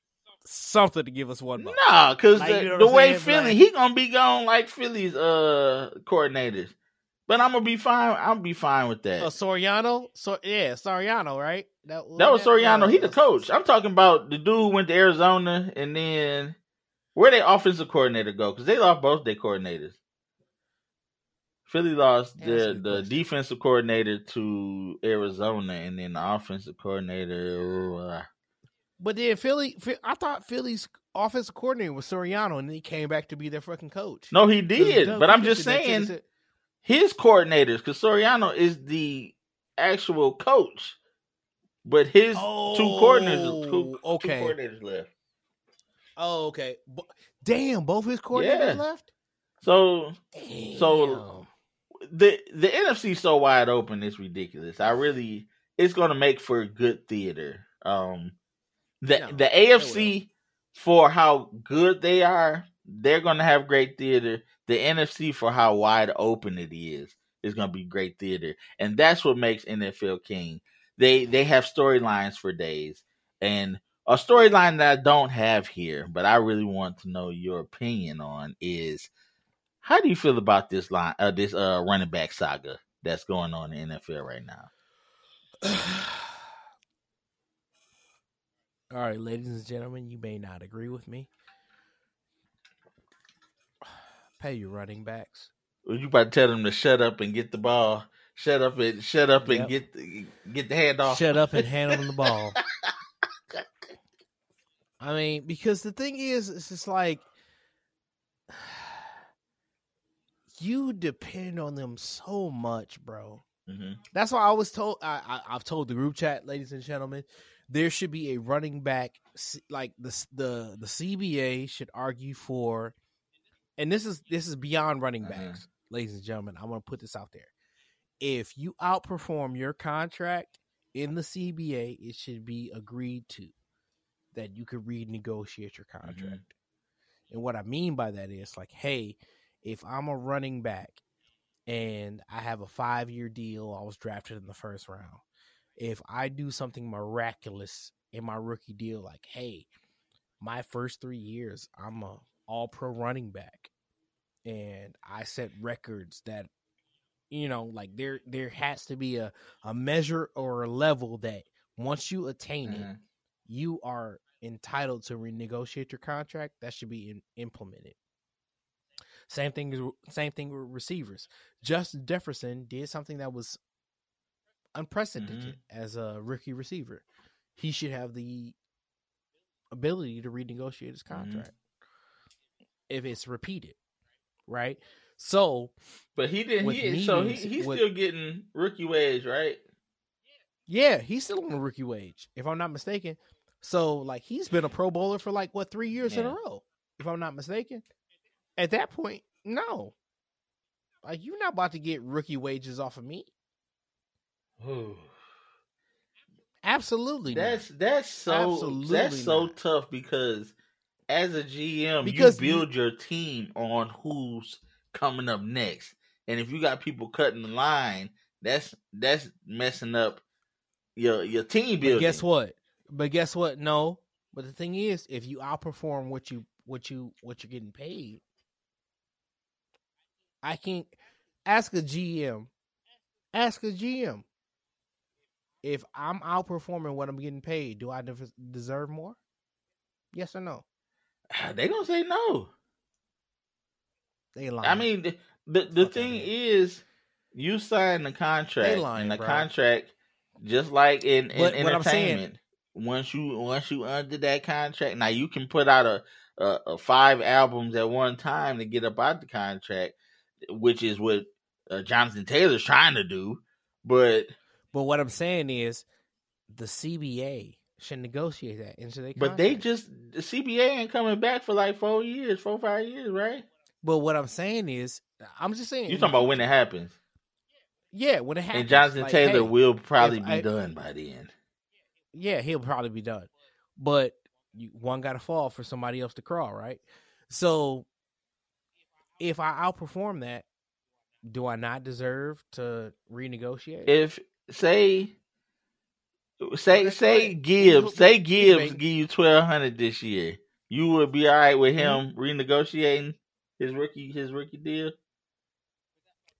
something to give us one more. Nah, cause Like, the, you know the way? Philly, Like- he gonna be gone like Philly's uh coordinators. But I'm gonna be fine. I'm be fine with that. Oh, Sirianni, so yeah, Sirianni, right? that was Sirianni. He the coach. I'm talking about the dude went to Arizona and then where they offensive coordinator go? Because they lost both their coordinators. Philly lost me the the defensive coordinator to Arizona, and then the offensive coordinator. uh, But then Philly, I thought Philly's offensive coordinator was Sirianni, and then he came back to be their fucking coach. no, he did, but I'm just that saying said- his coordinators, because Sirianni is the actual coach, but his two coordinators, two, Oh, okay. two coordinators left. Oh, okay. Damn, both his coordinators Yeah. left. So Damn. So- the the NFC so wide open, it's ridiculous. I really, it's going to make for good theater. Um, the No, the AFC for how good they are, they're going to have great theater. The NFC for how wide open it is is going to be great theater, and that's what makes NFL king. They they have storylines for days, and a storyline that I don't have here, but I really want to know your opinion on is how do you feel about this line, uh, this uh running back saga that's going on in NFL right now? All right, ladies and gentlemen, you may not agree with me. Pay your running backs. Well, you about to tell them to shut up and get the ball, shut up and shut up and Yep. get the, get the handoff. Shut up and hand them the ball. I mean, because the thing is, it's just like you depend on them so much, bro. hmm That's why I was told. I, I I've told the group chat, ladies and gentlemen, there should be a running back. Like the the the CBA should argue for, and this is this is beyond running Uh-huh. backs, ladies and gentlemen. I'm gonna put this out there. If you outperform your contract in the CBA, it should be agreed to that you could renegotiate your contract. And what I mean by that is like, hey, if I'm a running back and I have a five year deal, I was drafted in the first round. If I do something miraculous in my rookie deal, like, hey, my first three years, I'm a all pro running back and I set records that you know, like there there has to be a, a measure or a level that once you attain it, Mhm. you are entitled to renegotiate your contract. That should be in, implemented. Same thing. as- Same thing with receivers. Justin Jefferson did something that was unprecedented as a rookie receiver. He should have the ability to renegotiate his contract if it's repeated, right? So But he didn't. He, so he, he's with- still getting rookie wage, right? Yeah, he's still on a rookie wage, if I'm not mistaken. So, like, he's been a Pro Bowler for like what three years in a row, if I'm not mistaken. At that point, no, like you're not about to get rookie wages off of me. Absolutely, not. That's that's so Absolutely that's so not. tough because as a GM, Because you build your team on who's coming up next, and if you got people cutting the line, that's that's messing up your your team building. But guess what? But guess what? No. But the thing is, if you outperform what you what you what you're getting paid, I can ask a GM. Ask a GM. If I'm outperforming what I'm getting paid, do I des- deserve more? Yes or no? They gonna say no. They lying. I mean, the the, the thing is, you sign the contract, They lying, and the bro. contract, just like in, in what I'm saying- entertainment, once you once you under that contract, now you can put out a, a, a five albums at one time to get up out the contract, which is what uh, Jonathan Taylor's trying to do. But but what I'm saying is, the CBA should negotiate that into their. but they just the CBA ain't coming back for like four years, four five years, right? But what I'm saying is, I'm just saying. You're talking about when it happens? Yeah, when it happens. And Jonathan like, Taylor hey, will probably be I- done by the end. yeah, he'll probably be done. But you, one got to fall for somebody else to crawl, right? So if I outperform that, do I not deserve to renegotiate? if say say say Gibbs say Gibbs give you twelve hundred this year, you would be all right with him Mm-hmm. renegotiating his rookie his rookie deal.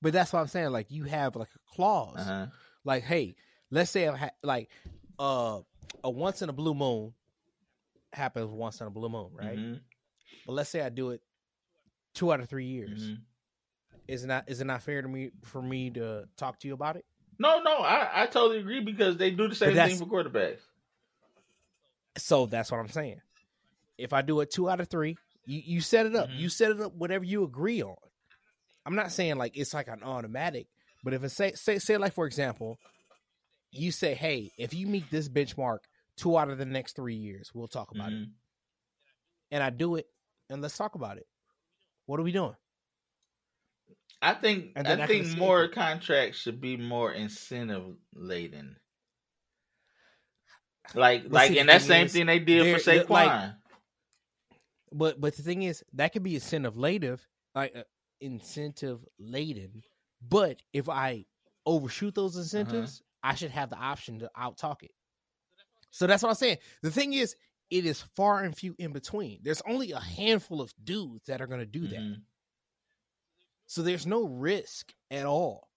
but that's what I'm saying. Like you have like a clause. Uh-huh. Like, hey, let's say ha- like uh a once in a blue moon happens once in a blue moon, right? Mhm, But let's say I do it two out of three years. mhm. Is it not is it not fair to me for me to talk to you about it? No, no, I, I totally agree because they do the same thing for quarterbacks. So that's what I'm saying. If I do it two out of three, you, you set it up. Mhm. You set it up whatever you agree on. I'm not saying like it's like an automatic, but if it say say say like for example, you say, hey, if you meet this benchmark two out of the next three years, we'll talk about it. Mhm. And I do it, and let's talk about it. What are we doing? I think I think more contracts should be more incentive laden. Like But like see, and that same is, thing they did for Saquon. like- But but the thing is, that could be incentive laden, like uh, incentive laden. But if I overshoot those incentives, I should have the option to out talk it. So that's what I'm saying. The thing is, it is far and few in between. There's only a handful of dudes that are going to do that. So there's no risk at all.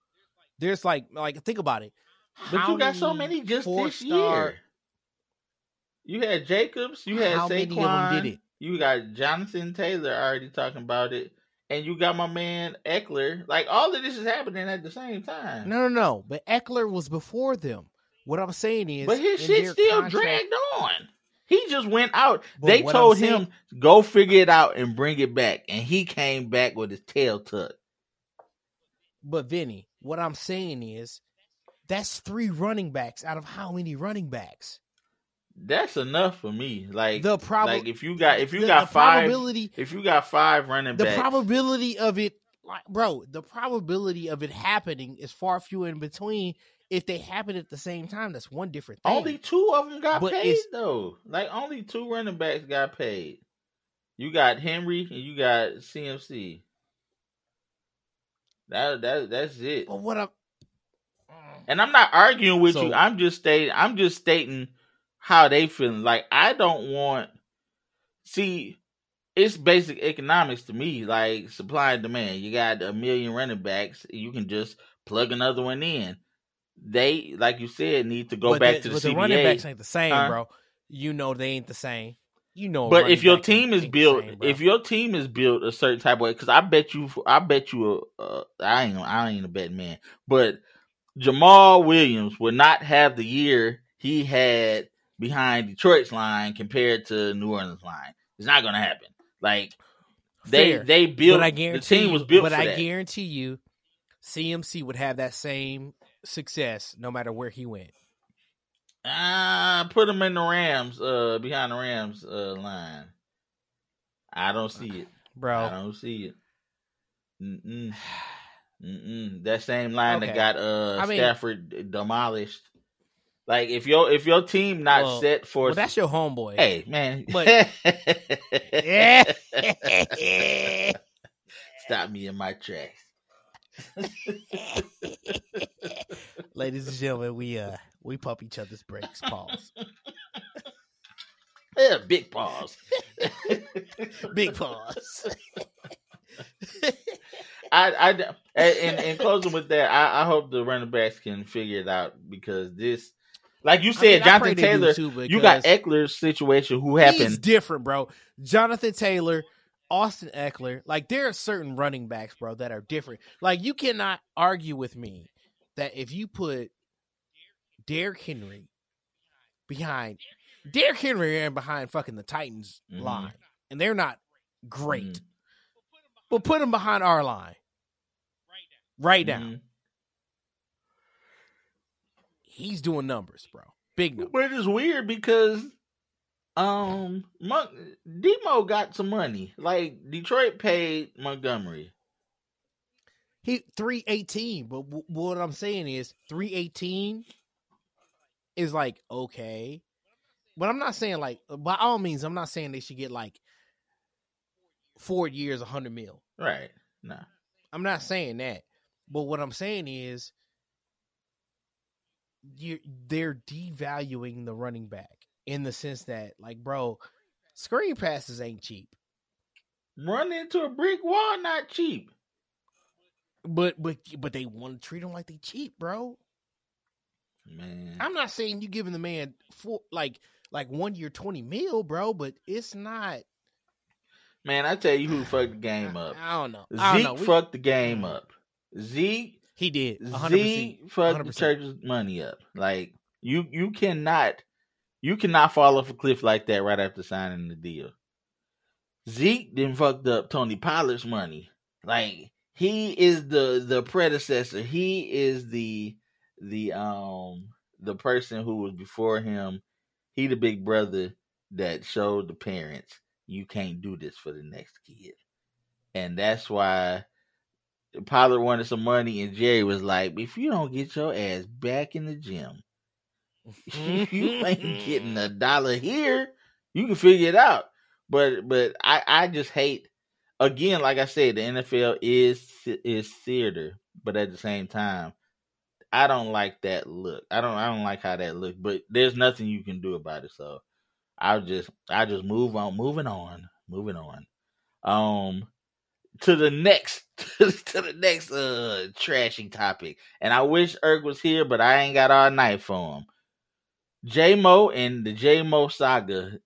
There's like like think about it. But you got so many just this year. You had Jacobs, you had How many of them Saquon, did it? you got Jonathan Taylor already talking about it, and you got my man Ekeler. Like all of this is happening at the same time. No, no, no. But Ekeler was before them. What I'm saying is, but his shit still contract- dragged on. He just went out. But they told saying- him go figure it out and bring it back, and he came back with his tail tucked. But Vinny, what I'm saying is, that's three running backs out of how many running backs? That's enough for me. Like The problem, like if you got if you the, got the five probability, if you got five running backs the backs, probability of it, like bro, the probability of it happening is far few in between. If they happen at the same time, that's one different thing. only two of them got But paid though. Like only two running backs got paid. You got Henry and you got CMC. That that that's it. but what I'm, And I'm not arguing with So- you. I'm just stating. I'm just stating how they feeling. Like I don't want. See, it's basic economics to me. Like supply and demand. You got a million running backs. You can just plug another one in. They, like you said, need to go back the, to the but CBA. the running backs ain't the same, Huh? bro. You know they ain't the same. You know, But if your team is built, same, if your team is built a certain type of way, because I bet you, I bet you, uh, I ain't, I ain't a bet man, but Jamaal Williams would not have the year he had behind Detroit's line compared to New Orleans line. It's not gonna happen. Like they Fair. they built but I the team was built but I that. guarantee you, CMC would have that same success no matter where he went. Ah, put him in the Rams, uh, behind the Rams uh line. I don't see it. Bro. I don't see it. Mm-mm. Mm-mm. That same line that got uh I mean- Stafford demolished. Like if your if your team not Well- set for well, that's your homeboy. hey man, But- stop me in my tracks. Ladies and gentlemen, we uh we pump each other's brakes. Pause. Yeah, big pause. Big pause. I, I, and in closing with that, I, I hope the running backs can figure it out because this, like you said, I pray Jonathan Taylor, too, you got Ekeler's situation who He's happened. different, bro. Jonathan Taylor, Austin Eckler, like there are certain running backs, bro, that are different. Like you cannot argue with me that if you put Derrick Henry behind Derrick Henry and behind fucking the Titans Mhm. line, and they're not great, Mhm. but put him behind our line right now. Mhm. He's doing numbers, bro. Big numbers. But it's weird because um Mon- Demo got some money. Like Detroit paid Montgomery. He three eighteen, but w- what I'm saying is three eighteen is like okay, but I'm not saying like uh, by all means I'm not saying they should get like four years, a hundred mil. Right. No. I'm not saying that, but what I'm saying is you they're devaluing the running back in the sense that like bro, screen passes ain't cheap, Run into a brick wall, not cheap. but but but they want to treat them like they cheap, bro. Man. I'm not saying you giving the man four like like one year twenty mil, bro, but it's not. Man, I tell you who fucked the game up. I don't know. I don't Zeke know. We- fucked the game up. Zeke he did. 100%. Zeke fucked the 100%. church's money up. Like you, you cannot, you cannot fall off a cliff like that right after signing the deal. Zeke then fucked up Tony Pollard's money. Like he is the the predecessor. He is the the um the person who was before him. He the big brother that showed the parents you can't do this for the next kid, and that's why Pollard wanted some money, and Jerry was like, "If you don't get your ass back in the gym, you ain't getting a dollar here. You can figure it out." But but I I just hate again, like I said, the NFL is is theater, but at the same time, I don't like that look. I don't I don't like how that look. But there's nothing you can do about it. So I'll just I just move on, moving on, moving on. Um to the next to the next uh trashy topic. And I wish ERQ was here, but I ain't got all night for him. J Mo and the J Mo saga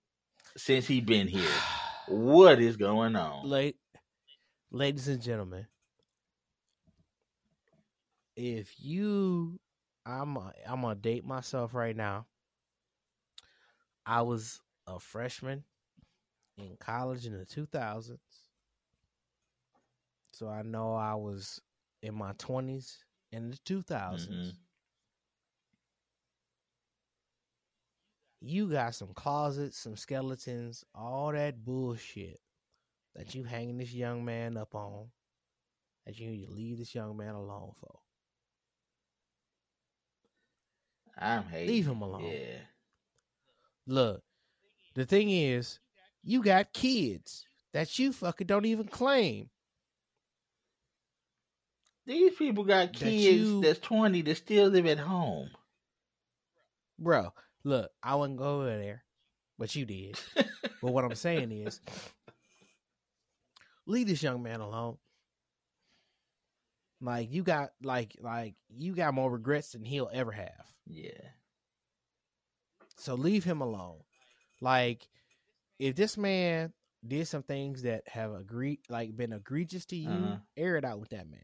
since he been here. What is going on? La- ladies and gentlemen, if you, I'm, a, I'm gonna date myself right now. I was a freshman in college in the 2000s, so I know I was in my 20s in the 2000s. Mhm. You got some closets, some skeletons, all that bullshit that you hanging this young man up on that you need to leave this young man alone for. I'm hating. Leave him alone. Yeah. Look, the thing is, you got kids that you fucking don't even claim. These people got That kids you- that's 20 that still live at home. Bro, look, I wouldn't go over there, but you did. but what I'm saying is, leave this young man alone. Like you got like like you got more regrets than he'll ever have. Yeah. So leave him alone. Like if this man did some things that have agreed like been egregious to you, Uh-huh. air it out with that man.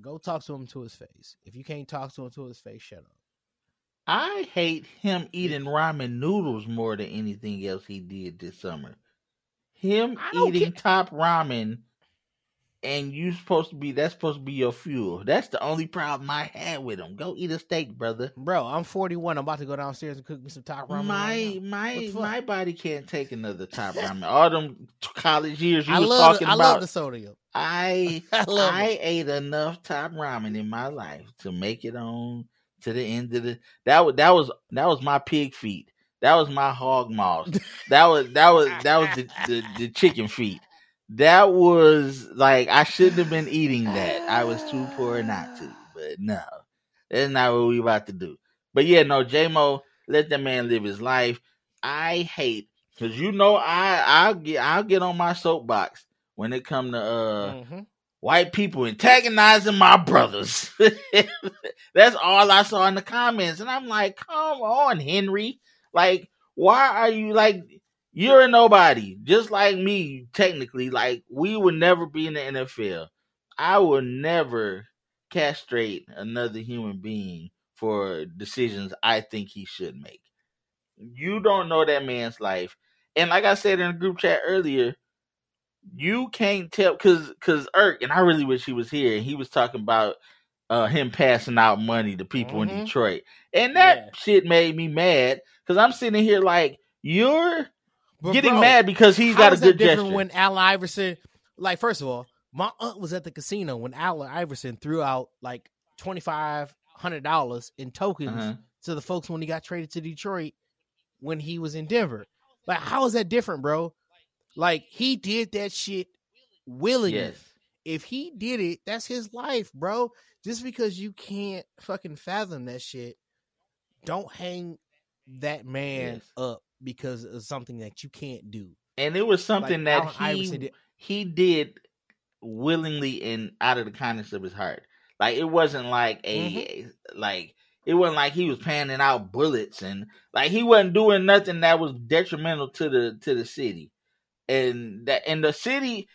Go talk to him to his face. If you can't talk to him to his face, shut up. I hate him eating ramen noodles more than anything else he did this summer. Him eating care. top ramen and you supposed to be that's supposed to be your fuel. That's the only problem I had with them. Go eat a steak, brother. Bro, I'm 41. I'm about to go downstairs and cook me some top ramen. my right my What the fuck? my body can't take another top ramen. All them college years you I was love talking I about. love the sodium. I I I ate enough top ramen in my life to make it on to the end of the that was that was that was my pig feet. That was my hog maws. that was that was that was the, the, the chicken feet. That was like I shouldn't have been eating that. I was too poor not to. But no. That's not what we about to do. But yeah, no, J Mo, let that man live his life. I hate because you know I I'll get I'll get on my soapbox when it come to uh Mhm. white people antagonizing my brothers. That's all I saw in the comments. And I'm like, come on, Henry. Like, why are you like you're a nobody, just like me, technically. Like, we would never be in the NFL. I will never castrate another human being for decisions I think he should make. You don't know that man's life. And like I said in the group chat earlier, you can't tell because because ERQ and I really wish he was here. He was talking about uh him passing out money to people in Mhm. Detroit, and that Yeah. shit made me mad because I'm sitting here like you're But getting bro, mad because he's how got a good different gesture. when Allen Iverson, like, first of all, my aunt was at the casino when Allen Iverson threw out like twenty five hundred dollars in tokens Uh-huh. to the folks when he got traded to Detroit when he was in Denver. Like, how is that different, bro? Like, he did that shit willingly. Yes, If he did it, that's his life, bro. Just because you can't fucking fathom that shit, don't hang that man Yes. up because of something that you can't do. and it was something Like that he did. he did willingly and out of the kindness of his heart. Like it wasn't like a Mm-hmm. like it wasn't like he was panning out bullets and like he wasn't doing nothing that was detrimental to the to the city. and that and the city,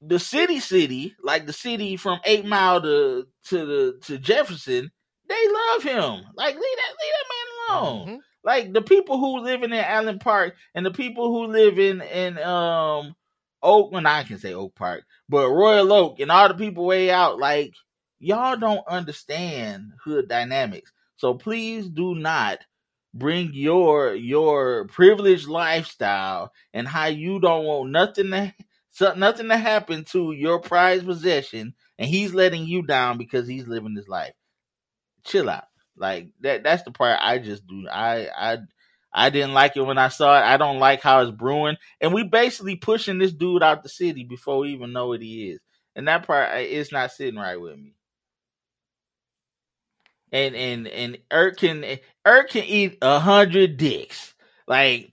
the city, city like the city from Eight Mile to to the to Jefferson, they love him. Like leave that leave that man alone. Mhm. Like the people who live in Allen Park and the people who live in in um Oak, when I can say Oak Park, but Royal Oak and all the people way out, like y'all don't understand hood dynamics. So please do not bring your your privileged lifestyle and how you don't want nothing to nothing to happen to your prized possession, and he's letting you down because he's living his life. Chill out. Like that. That's the part I just do. I I I didn't like it when I saw it. I don't like how it's brewing, and we basically pushing this dude out the city before we even know what he is. And that part is not sitting right with me. And and and ERQ can ERQ can eat a hundred dicks. Like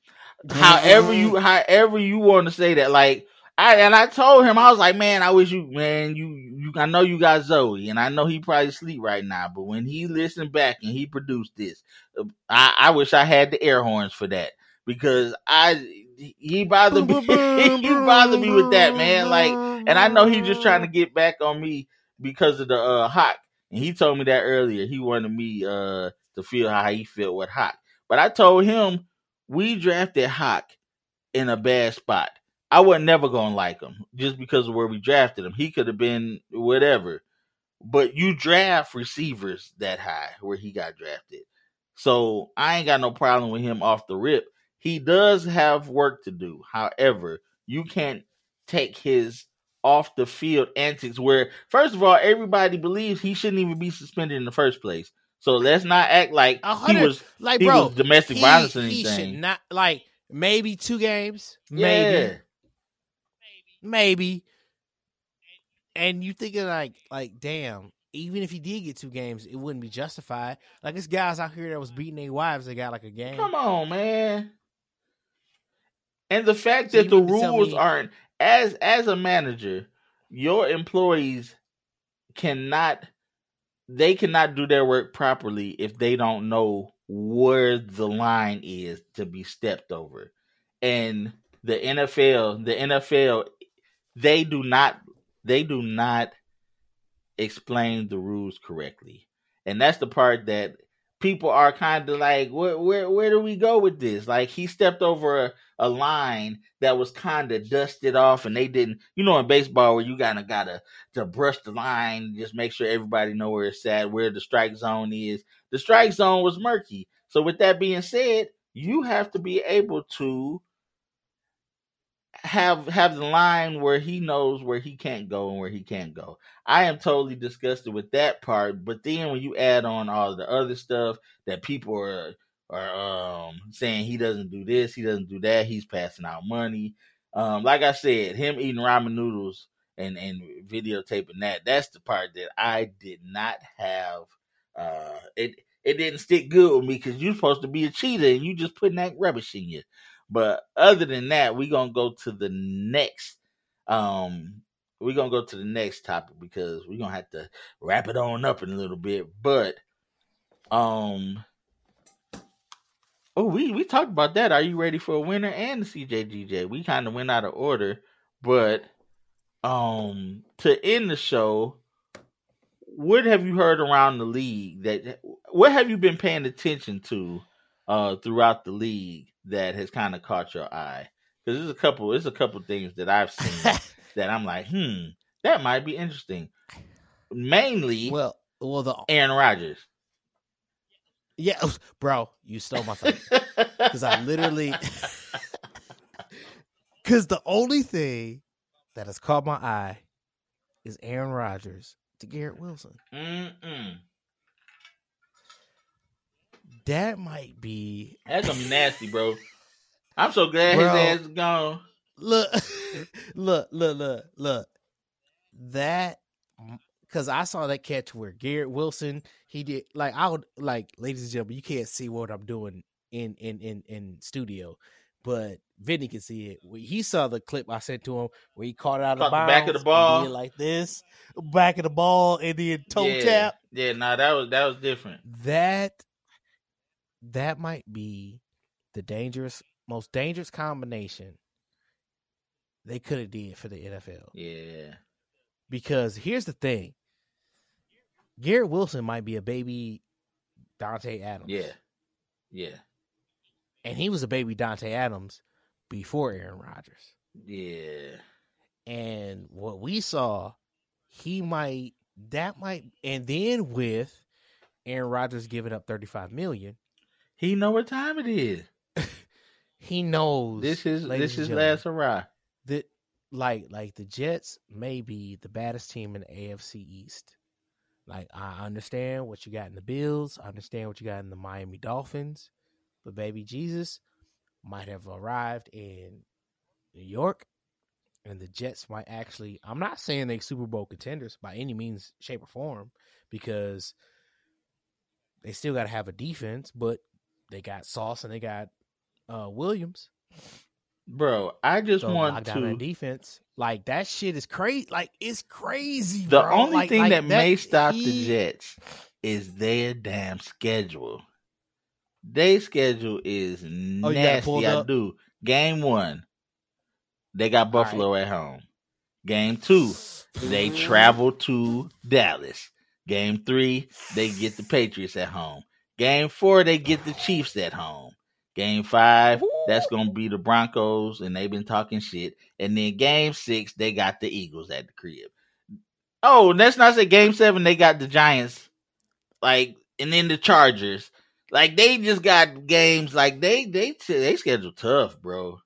however you mm-hmm. however you want to say that. Like I and I told him I was like, man, I wish you man you you I know you got Zoe and I know he probably sleep right now, but when he listened back and he produced this, I, I wish I had the air horns for that because I he bothered me he bothered me with that man like and I know he just trying to get back on me because of the uh Hawk. And he told me that earlier. He wanted me uh to feel how he felt with Hawk. But I told him we drafted Hawk in a bad spot. I wasn't never gonna like him just because of where we drafted him. He could have been whatever. But you draft receivers that high where he got drafted. So I ain't got no problem with him off the rip. He does have work to do. However, you can't take his off the field antics where first of all everybody believes he shouldn't even be suspended in the first place. So let's not act like he was like he bro, was domestic he- violence or He should anything. not like maybe two games, Yeah. maybe. And you thinking like, like, damn. Even if he did get two games, it wouldn't be justified. Like this guys out here that was beating their wives, they got like a game. Come on, man. And the fact So that the mean to tell rules me- aren't as as a manager, your employees cannot they cannot do their work properly if they don't know where the line is to be stepped over. And the NFL, the NFL they do not they do not explain the rules correctly. And that's the part that people are kind of like, where, where, where do we go with this? Like he stepped over a, a line that was kind of dusted off, and they didn't. You know, in baseball, where you kind of gotta to brush the line, just make sure everybody know where it's at, where the strike zone is. The strike zone was murky. So, with that being said, you have to be able to have have the line where he knows where he can't go and where he can't go. I am totally disgusted with that part. But then when you add on all the other stuff that people are are um saying he doesn't do this, he doesn't do that, he's passing out money. Um, like I said, him eating ramen noodles and and videotaping that, that's the part that I did not have uh it it didn't stick good with me because you're supposed to be a cheater and you just putting that rubbish in you. But other than that, we're gonna go to the next um we're gonna go to the next topic because we're gonna have to wrap it on up in a little bit. But um oh we we talked about that. Are you ready for a winner and the CJGJ? We kind of went out of order, but um to end the show, what have you heard around the league that what have you been paying attention to uh throughout the league that has kind of caught your eye? Because there's a couple there's a couple things that I've seen that I'm like, hmm, that might be interesting. Mainly well, well, the Aaron Rodgers. yeah, bro, you stole my thing because I literally because the only thing that has caught my eye is Aaron Rodgers to Garrett Wilson. Mm-mm. That might be That's gonna be nasty, bro. I'm so glad Bro. his ass is gone. look, look, look, look, look. That because I saw that catch where Garrett Wilson he did like I would like, ladies and gentlemen, you can't see what I'm doing in in in in studio, but Vinny can see it. He saw the clip I sent to him where he caught it out Caught of the bounds, back of the ball. like this, back of the ball, and then toe yeah. tap. Yeah, nah, that was that was different. That that might be the dangerous, most dangerous combination they could have did for the NFL. Yeah. Because here's the thing. Garrett Wilson might be a baby Davante Adams. Yeah. Yeah. And he was a baby Davante Adams before Aaron Rodgers. Yeah. And what we saw, he might that might and then with Aaron Rodgers giving up 35 million, He know what time it is. he knows This is this is last hurrah. that like like the Jets may be the baddest team in the AFC East. Like I understand what you got in the Bills, I understand what you got in the Miami Dolphins, but baby Jesus might have arrived in New York, and the Jets might actually. I'm not saying they Super Bowl contenders by any means, shape, or form, because they still got to have a defense, but they got Sauce and they got uh, Williams. Bro, I just So want to that defense. Like that shit is crazy. Like it's crazy. The bro. only Like- thing like that, may stop the Jets is their damn schedule. Their schedule is Oh, you got it pulled nasty. I do. Game one, they got All right. Buffalo at home. Game two, they travel to Dallas. Game three, they get the Patriots at home. Game four, they get the Chiefs at home. Game five, that's gonna be the Broncos, and they've been talking shit. And then game six, they got the Eagles at the crib. Oh, let's not say game seven, they got the Giants, like, and then the Chargers. Like they just got games like they they they schedule tough, bro.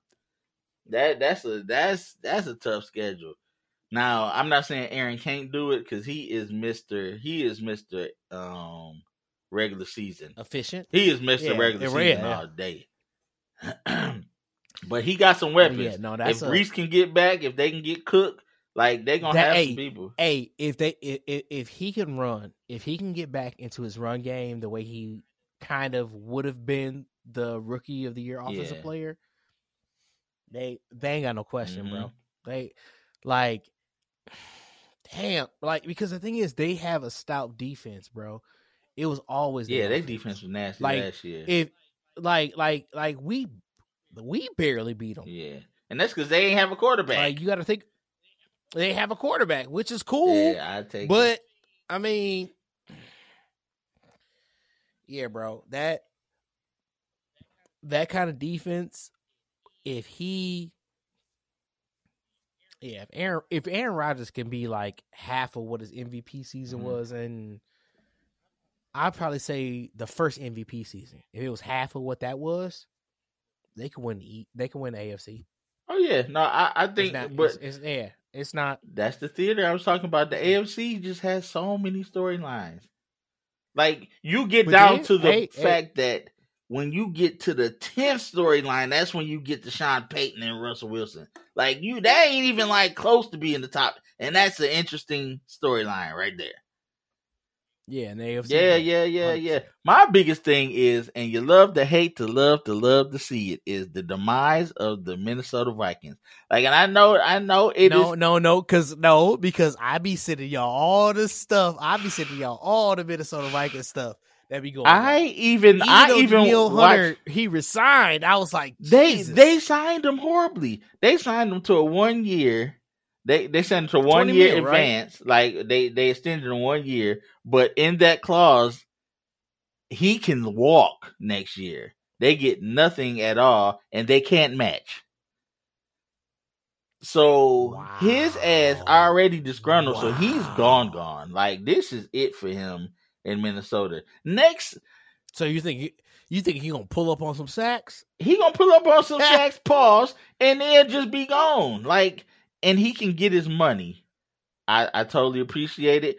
That that's a that's that's a tough schedule. Now I'm not saying Aaron can't do it because he is Mister he is Mister um regular season. efficient. He is Mister Yeah, regular season all day. but he got some weapons. yeah, no, that's if a- Reese can get back, if they can get cooked, like they gonna That- have hey, some people. Hey, if they if, if if he can run, if he can get back into his run game the way he kind of would have been the rookie of the year offensive Yeah. player, they they ain't got no question, Mhm. bro. They like damn, like because the thing is they have a stout defense, bro. It was always Yeah, their defense was nasty Like, last year. If like like like we we barely beat them. yeah, and that's because they ain't have a quarterback. Like you got to think they have a quarterback, which is cool. yeah, I take. it. But I mean, yeah, bro, that that kind of defense, if he, yeah, if Aaron if Aaron Rodgers can be like half of what his MVP season Mhm. was, and I'd probably say the first MVP season, if it was half of what that was, they could win the E- they could win the AFC. Oh yeah, no, I, I It's think, not, but it's, it's yeah, it's not. that's the theater I was talking about. The AFC just has so many storylines. Like you get down then- to the hey, hey. fact that when you get to the tenth storyline, that's when you get to Sean Payton and Russell Wilson. Like you, that ain't even like close to being the top, and that's an interesting storyline right there. Yeah, the AFC. Yeah, yeah, yeah, 100%. yeah. My biggest thing is, and you love to hate to love to love to see it, is the demise of the Minnesota Vikings. Like, and I know, I know it no, no, no, because no, because I be sending y'all all this stuff. I be sending y'all all the Minnesota Vikings stuff that be going. I on. even, Even I even watched. Hunter he resigned. I was like, They they signed him horribly. They signed him to a one year. They they him to one 20 year mil, right? advance. Like they they extended him one year, but in that clause, he can walk next year. They get nothing at all, and they can't match. So his ass already disgruntled, so he's gone, gone. Like this is it for him in Minnesota. Next, So you think you, you think he gonna pull up on some sacks? he gonna pull up on some sacks, pause, and then just be gone. Like, and he can get his money. I, I totally appreciate it.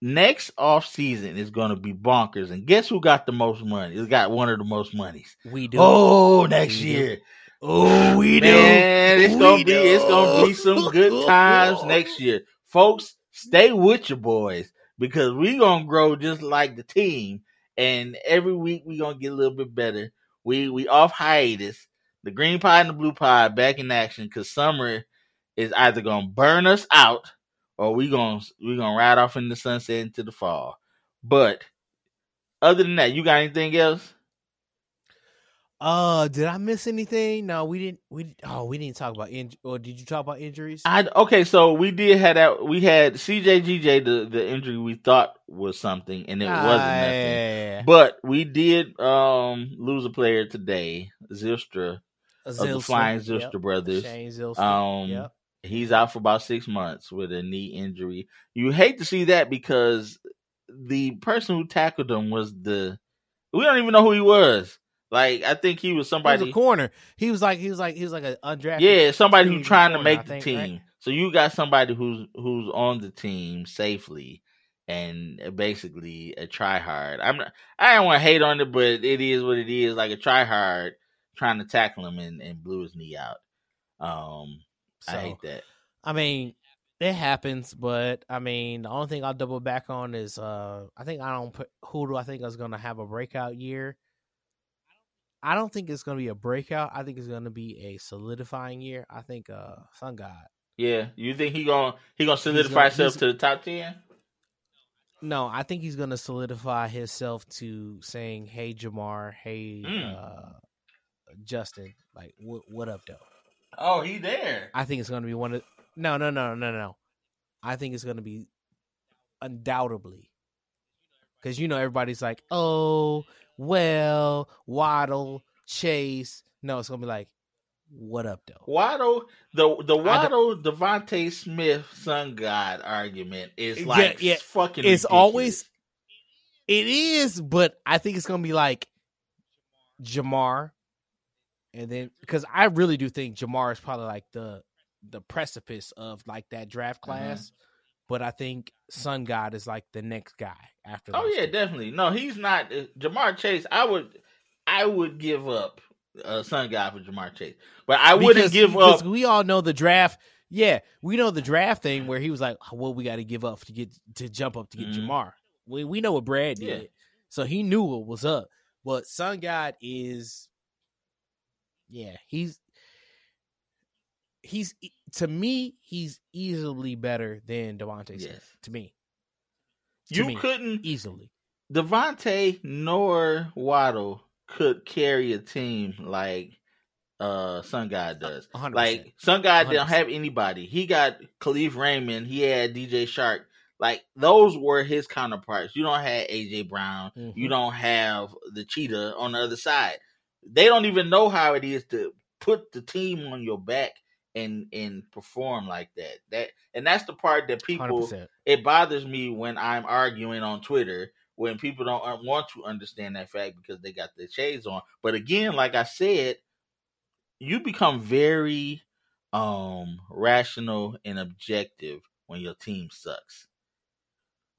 Next off season is gonna be bonkers, and guess who got the most money? It's got one of the most monies. We do. Oh, next We do. year, oh, we do. man, it's We gonna be it's gonna be some good times next year, folks. Stay with your boys because we're gonna grow just like the team, and every week we're gonna get a little bit better. We we off hiatus. The green pie and the blue pie back in action because summer is either gonna burn us out or we gonna we gonna ride off in the sunset into the fall. But other than that, you got anything else? Uh, did I miss anything? No, we didn't. We oh, we didn't talk about inj. Or did you talk about injuries? I okay, so we did have that. We had CJGJ, the the injury we thought was something, and it wasn't Ah, nothing. yeah, But we did um lose a player today, Zylstra yeah, of the Zylstra, Flying yep. Zylstra brothers. Shane Zylstra. Um, yep. He's out for about six months with a knee injury. You hate to see that because the person who tackled him was the we don't even know who he was. Like I think he was He was somebody. a corner. He was like he was like he was like an undrafted. Yeah, somebody who's trying to make the think, team. right? So you got somebody who's who's on the team safely and basically a try hard. I'm not, I don't want to hate on it, but it is what it is. Like a try hard trying to tackle him and, and blew his knee out. Um, I So, hate that. I mean, it happens, but I mean, the only thing I'll double back on is uh I think I don't put who do I think is gonna have a breakout year. I don't think it's gonna be a breakout. I think it's gonna be a solidifying year. I think uh Sun God. Yeah, you think he gonna he gonna solidify gonna- himself to the top ten? No, I think he's gonna solidify himself to saying, "Hey, Ja'Marr. Hey, Mm. uh Justin. Like, what what up, though?" Oh, he there. I think it's gonna be one of no, no, no, no, no. I think it's gonna be undoubtedly because you know everybody's like, "Oh, well, Waddle, Chase." No, it's gonna be like, "What up, though?" Waddle, the the Waddle DeVonta Smith Sun God argument is Yeah, like yeah. fucking. It's ridiculous. always it is, but I think it's gonna be like Ja'Marr, and then because I really do think Ja'Marr is probably like the the precipice of like that draft Uh-huh. class. But I think Sun God is like the next guy after. Oh yeah, two. definitely. No, he's not uh, Ja'Marr Chase. I would, I would give up uh, Sun God for Ja'Marr Chase, but I wouldn't Because- give because up. We all know the draft. Yeah, we know the draft thing where he was like, "What we got to give up to get to jump up to get Mhm. Ja'Marr." We we know what Brad Yeah. did, so he knew what was up. But Sun God is, yeah, he's he's to me he's easily better than DeVonta Smith. Yes. To me, to You me, couldn't. easily. DeVonta nor Waddle could carry a team like uh Sun God does. 100%. Like Sun God didn't have anybody. He got Kalif Raymond. He had DJ Chark. Like those were his counterparts. You don't have AJ Brown. You Mhm. don't have the cheetah on the other side. They don't even know how it is to put the team on your back and and perform like that. That and that's the part that people 100%. it bothers me when I'm arguing on Twitter when people don't want to understand that fact because they got their shades on. But again, like I said, you become very um rational and objective when your team sucks.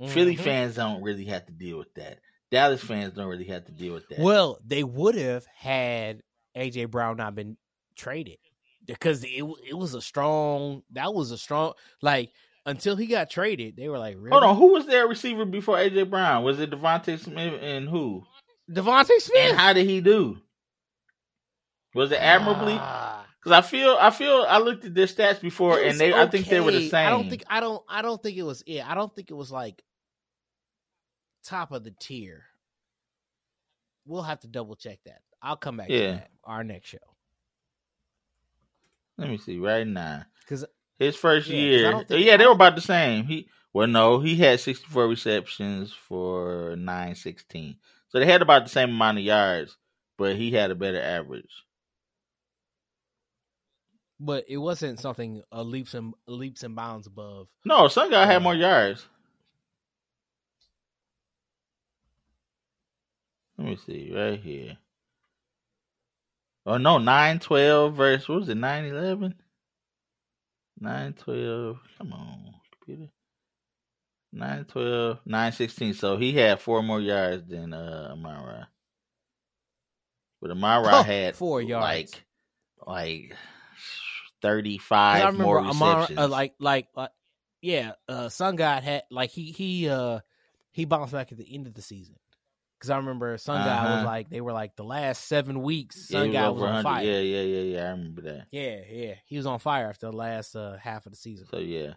Philly Mhm. fans don't really have to deal with that. Dallas fans don't really have to deal with that. Well, they would have had AJ Brown not been traded because it it was a strong. That was a strong like until he got traded. They were like, really? Hold on, who was their receiver before AJ Brown? Was it DeVonta Smith and who? DeVonta Smith. And how did he do? Was it admirably? Ah, Because I feel, I feel, I looked at their stats before, and they, I think they were the same. I don't think. I don't. I don't think it was. Yeah, I don't think it was like top of the tier. We'll have to double check that. I'll come back Yeah. to that our next show Let me see right now. because His first Yeah, year, yeah, they were about the same. He, well, no, he had sixty-four receptions for nine sixteen, so they had about the same amount of yards, but he had a better average. but it wasn't something a leaps and leaps and bounds above. No, some guy Uh, had more yards. Let me see right here. Oh no, nine twelve verse what was it, nine eleven? Nine twelve. Come on, computer. Nine twelve, nine sixteen. So he had four more yards than uh Amon-Ra. But Amon-Ra Oh, had four yards. like like thirty five I remember more Amon-Ra, receptions. uh, like like uh, yeah, uh, Sun God had like he he uh he bounced back at the end of the season because I remember Sun God was Uh-huh. like they were like the last seven weeks. Yeah, Sun God over was on fire. Yeah, yeah, yeah, yeah. I remember that. Yeah, yeah, he was on fire after the last uh, half of the season. So yeah.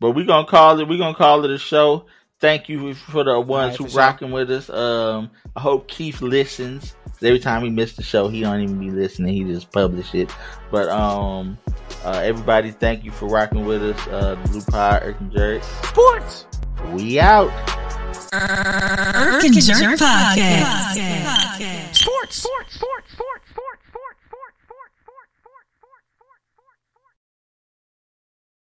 But we're gonna call it we're gonna call it a show. thank you for the ones Right, who for sure. rocking with us. Um, I hope Keith listens. Every time he missed the show, he don't even be listening. He just publish it. But um, uh, everybody, thank you for rocking with us. Uh, Blue Pie, Eric and Jerry. Sports. We out. Irk and Jerk Podcast. Sports. Sports. Sports. Sports.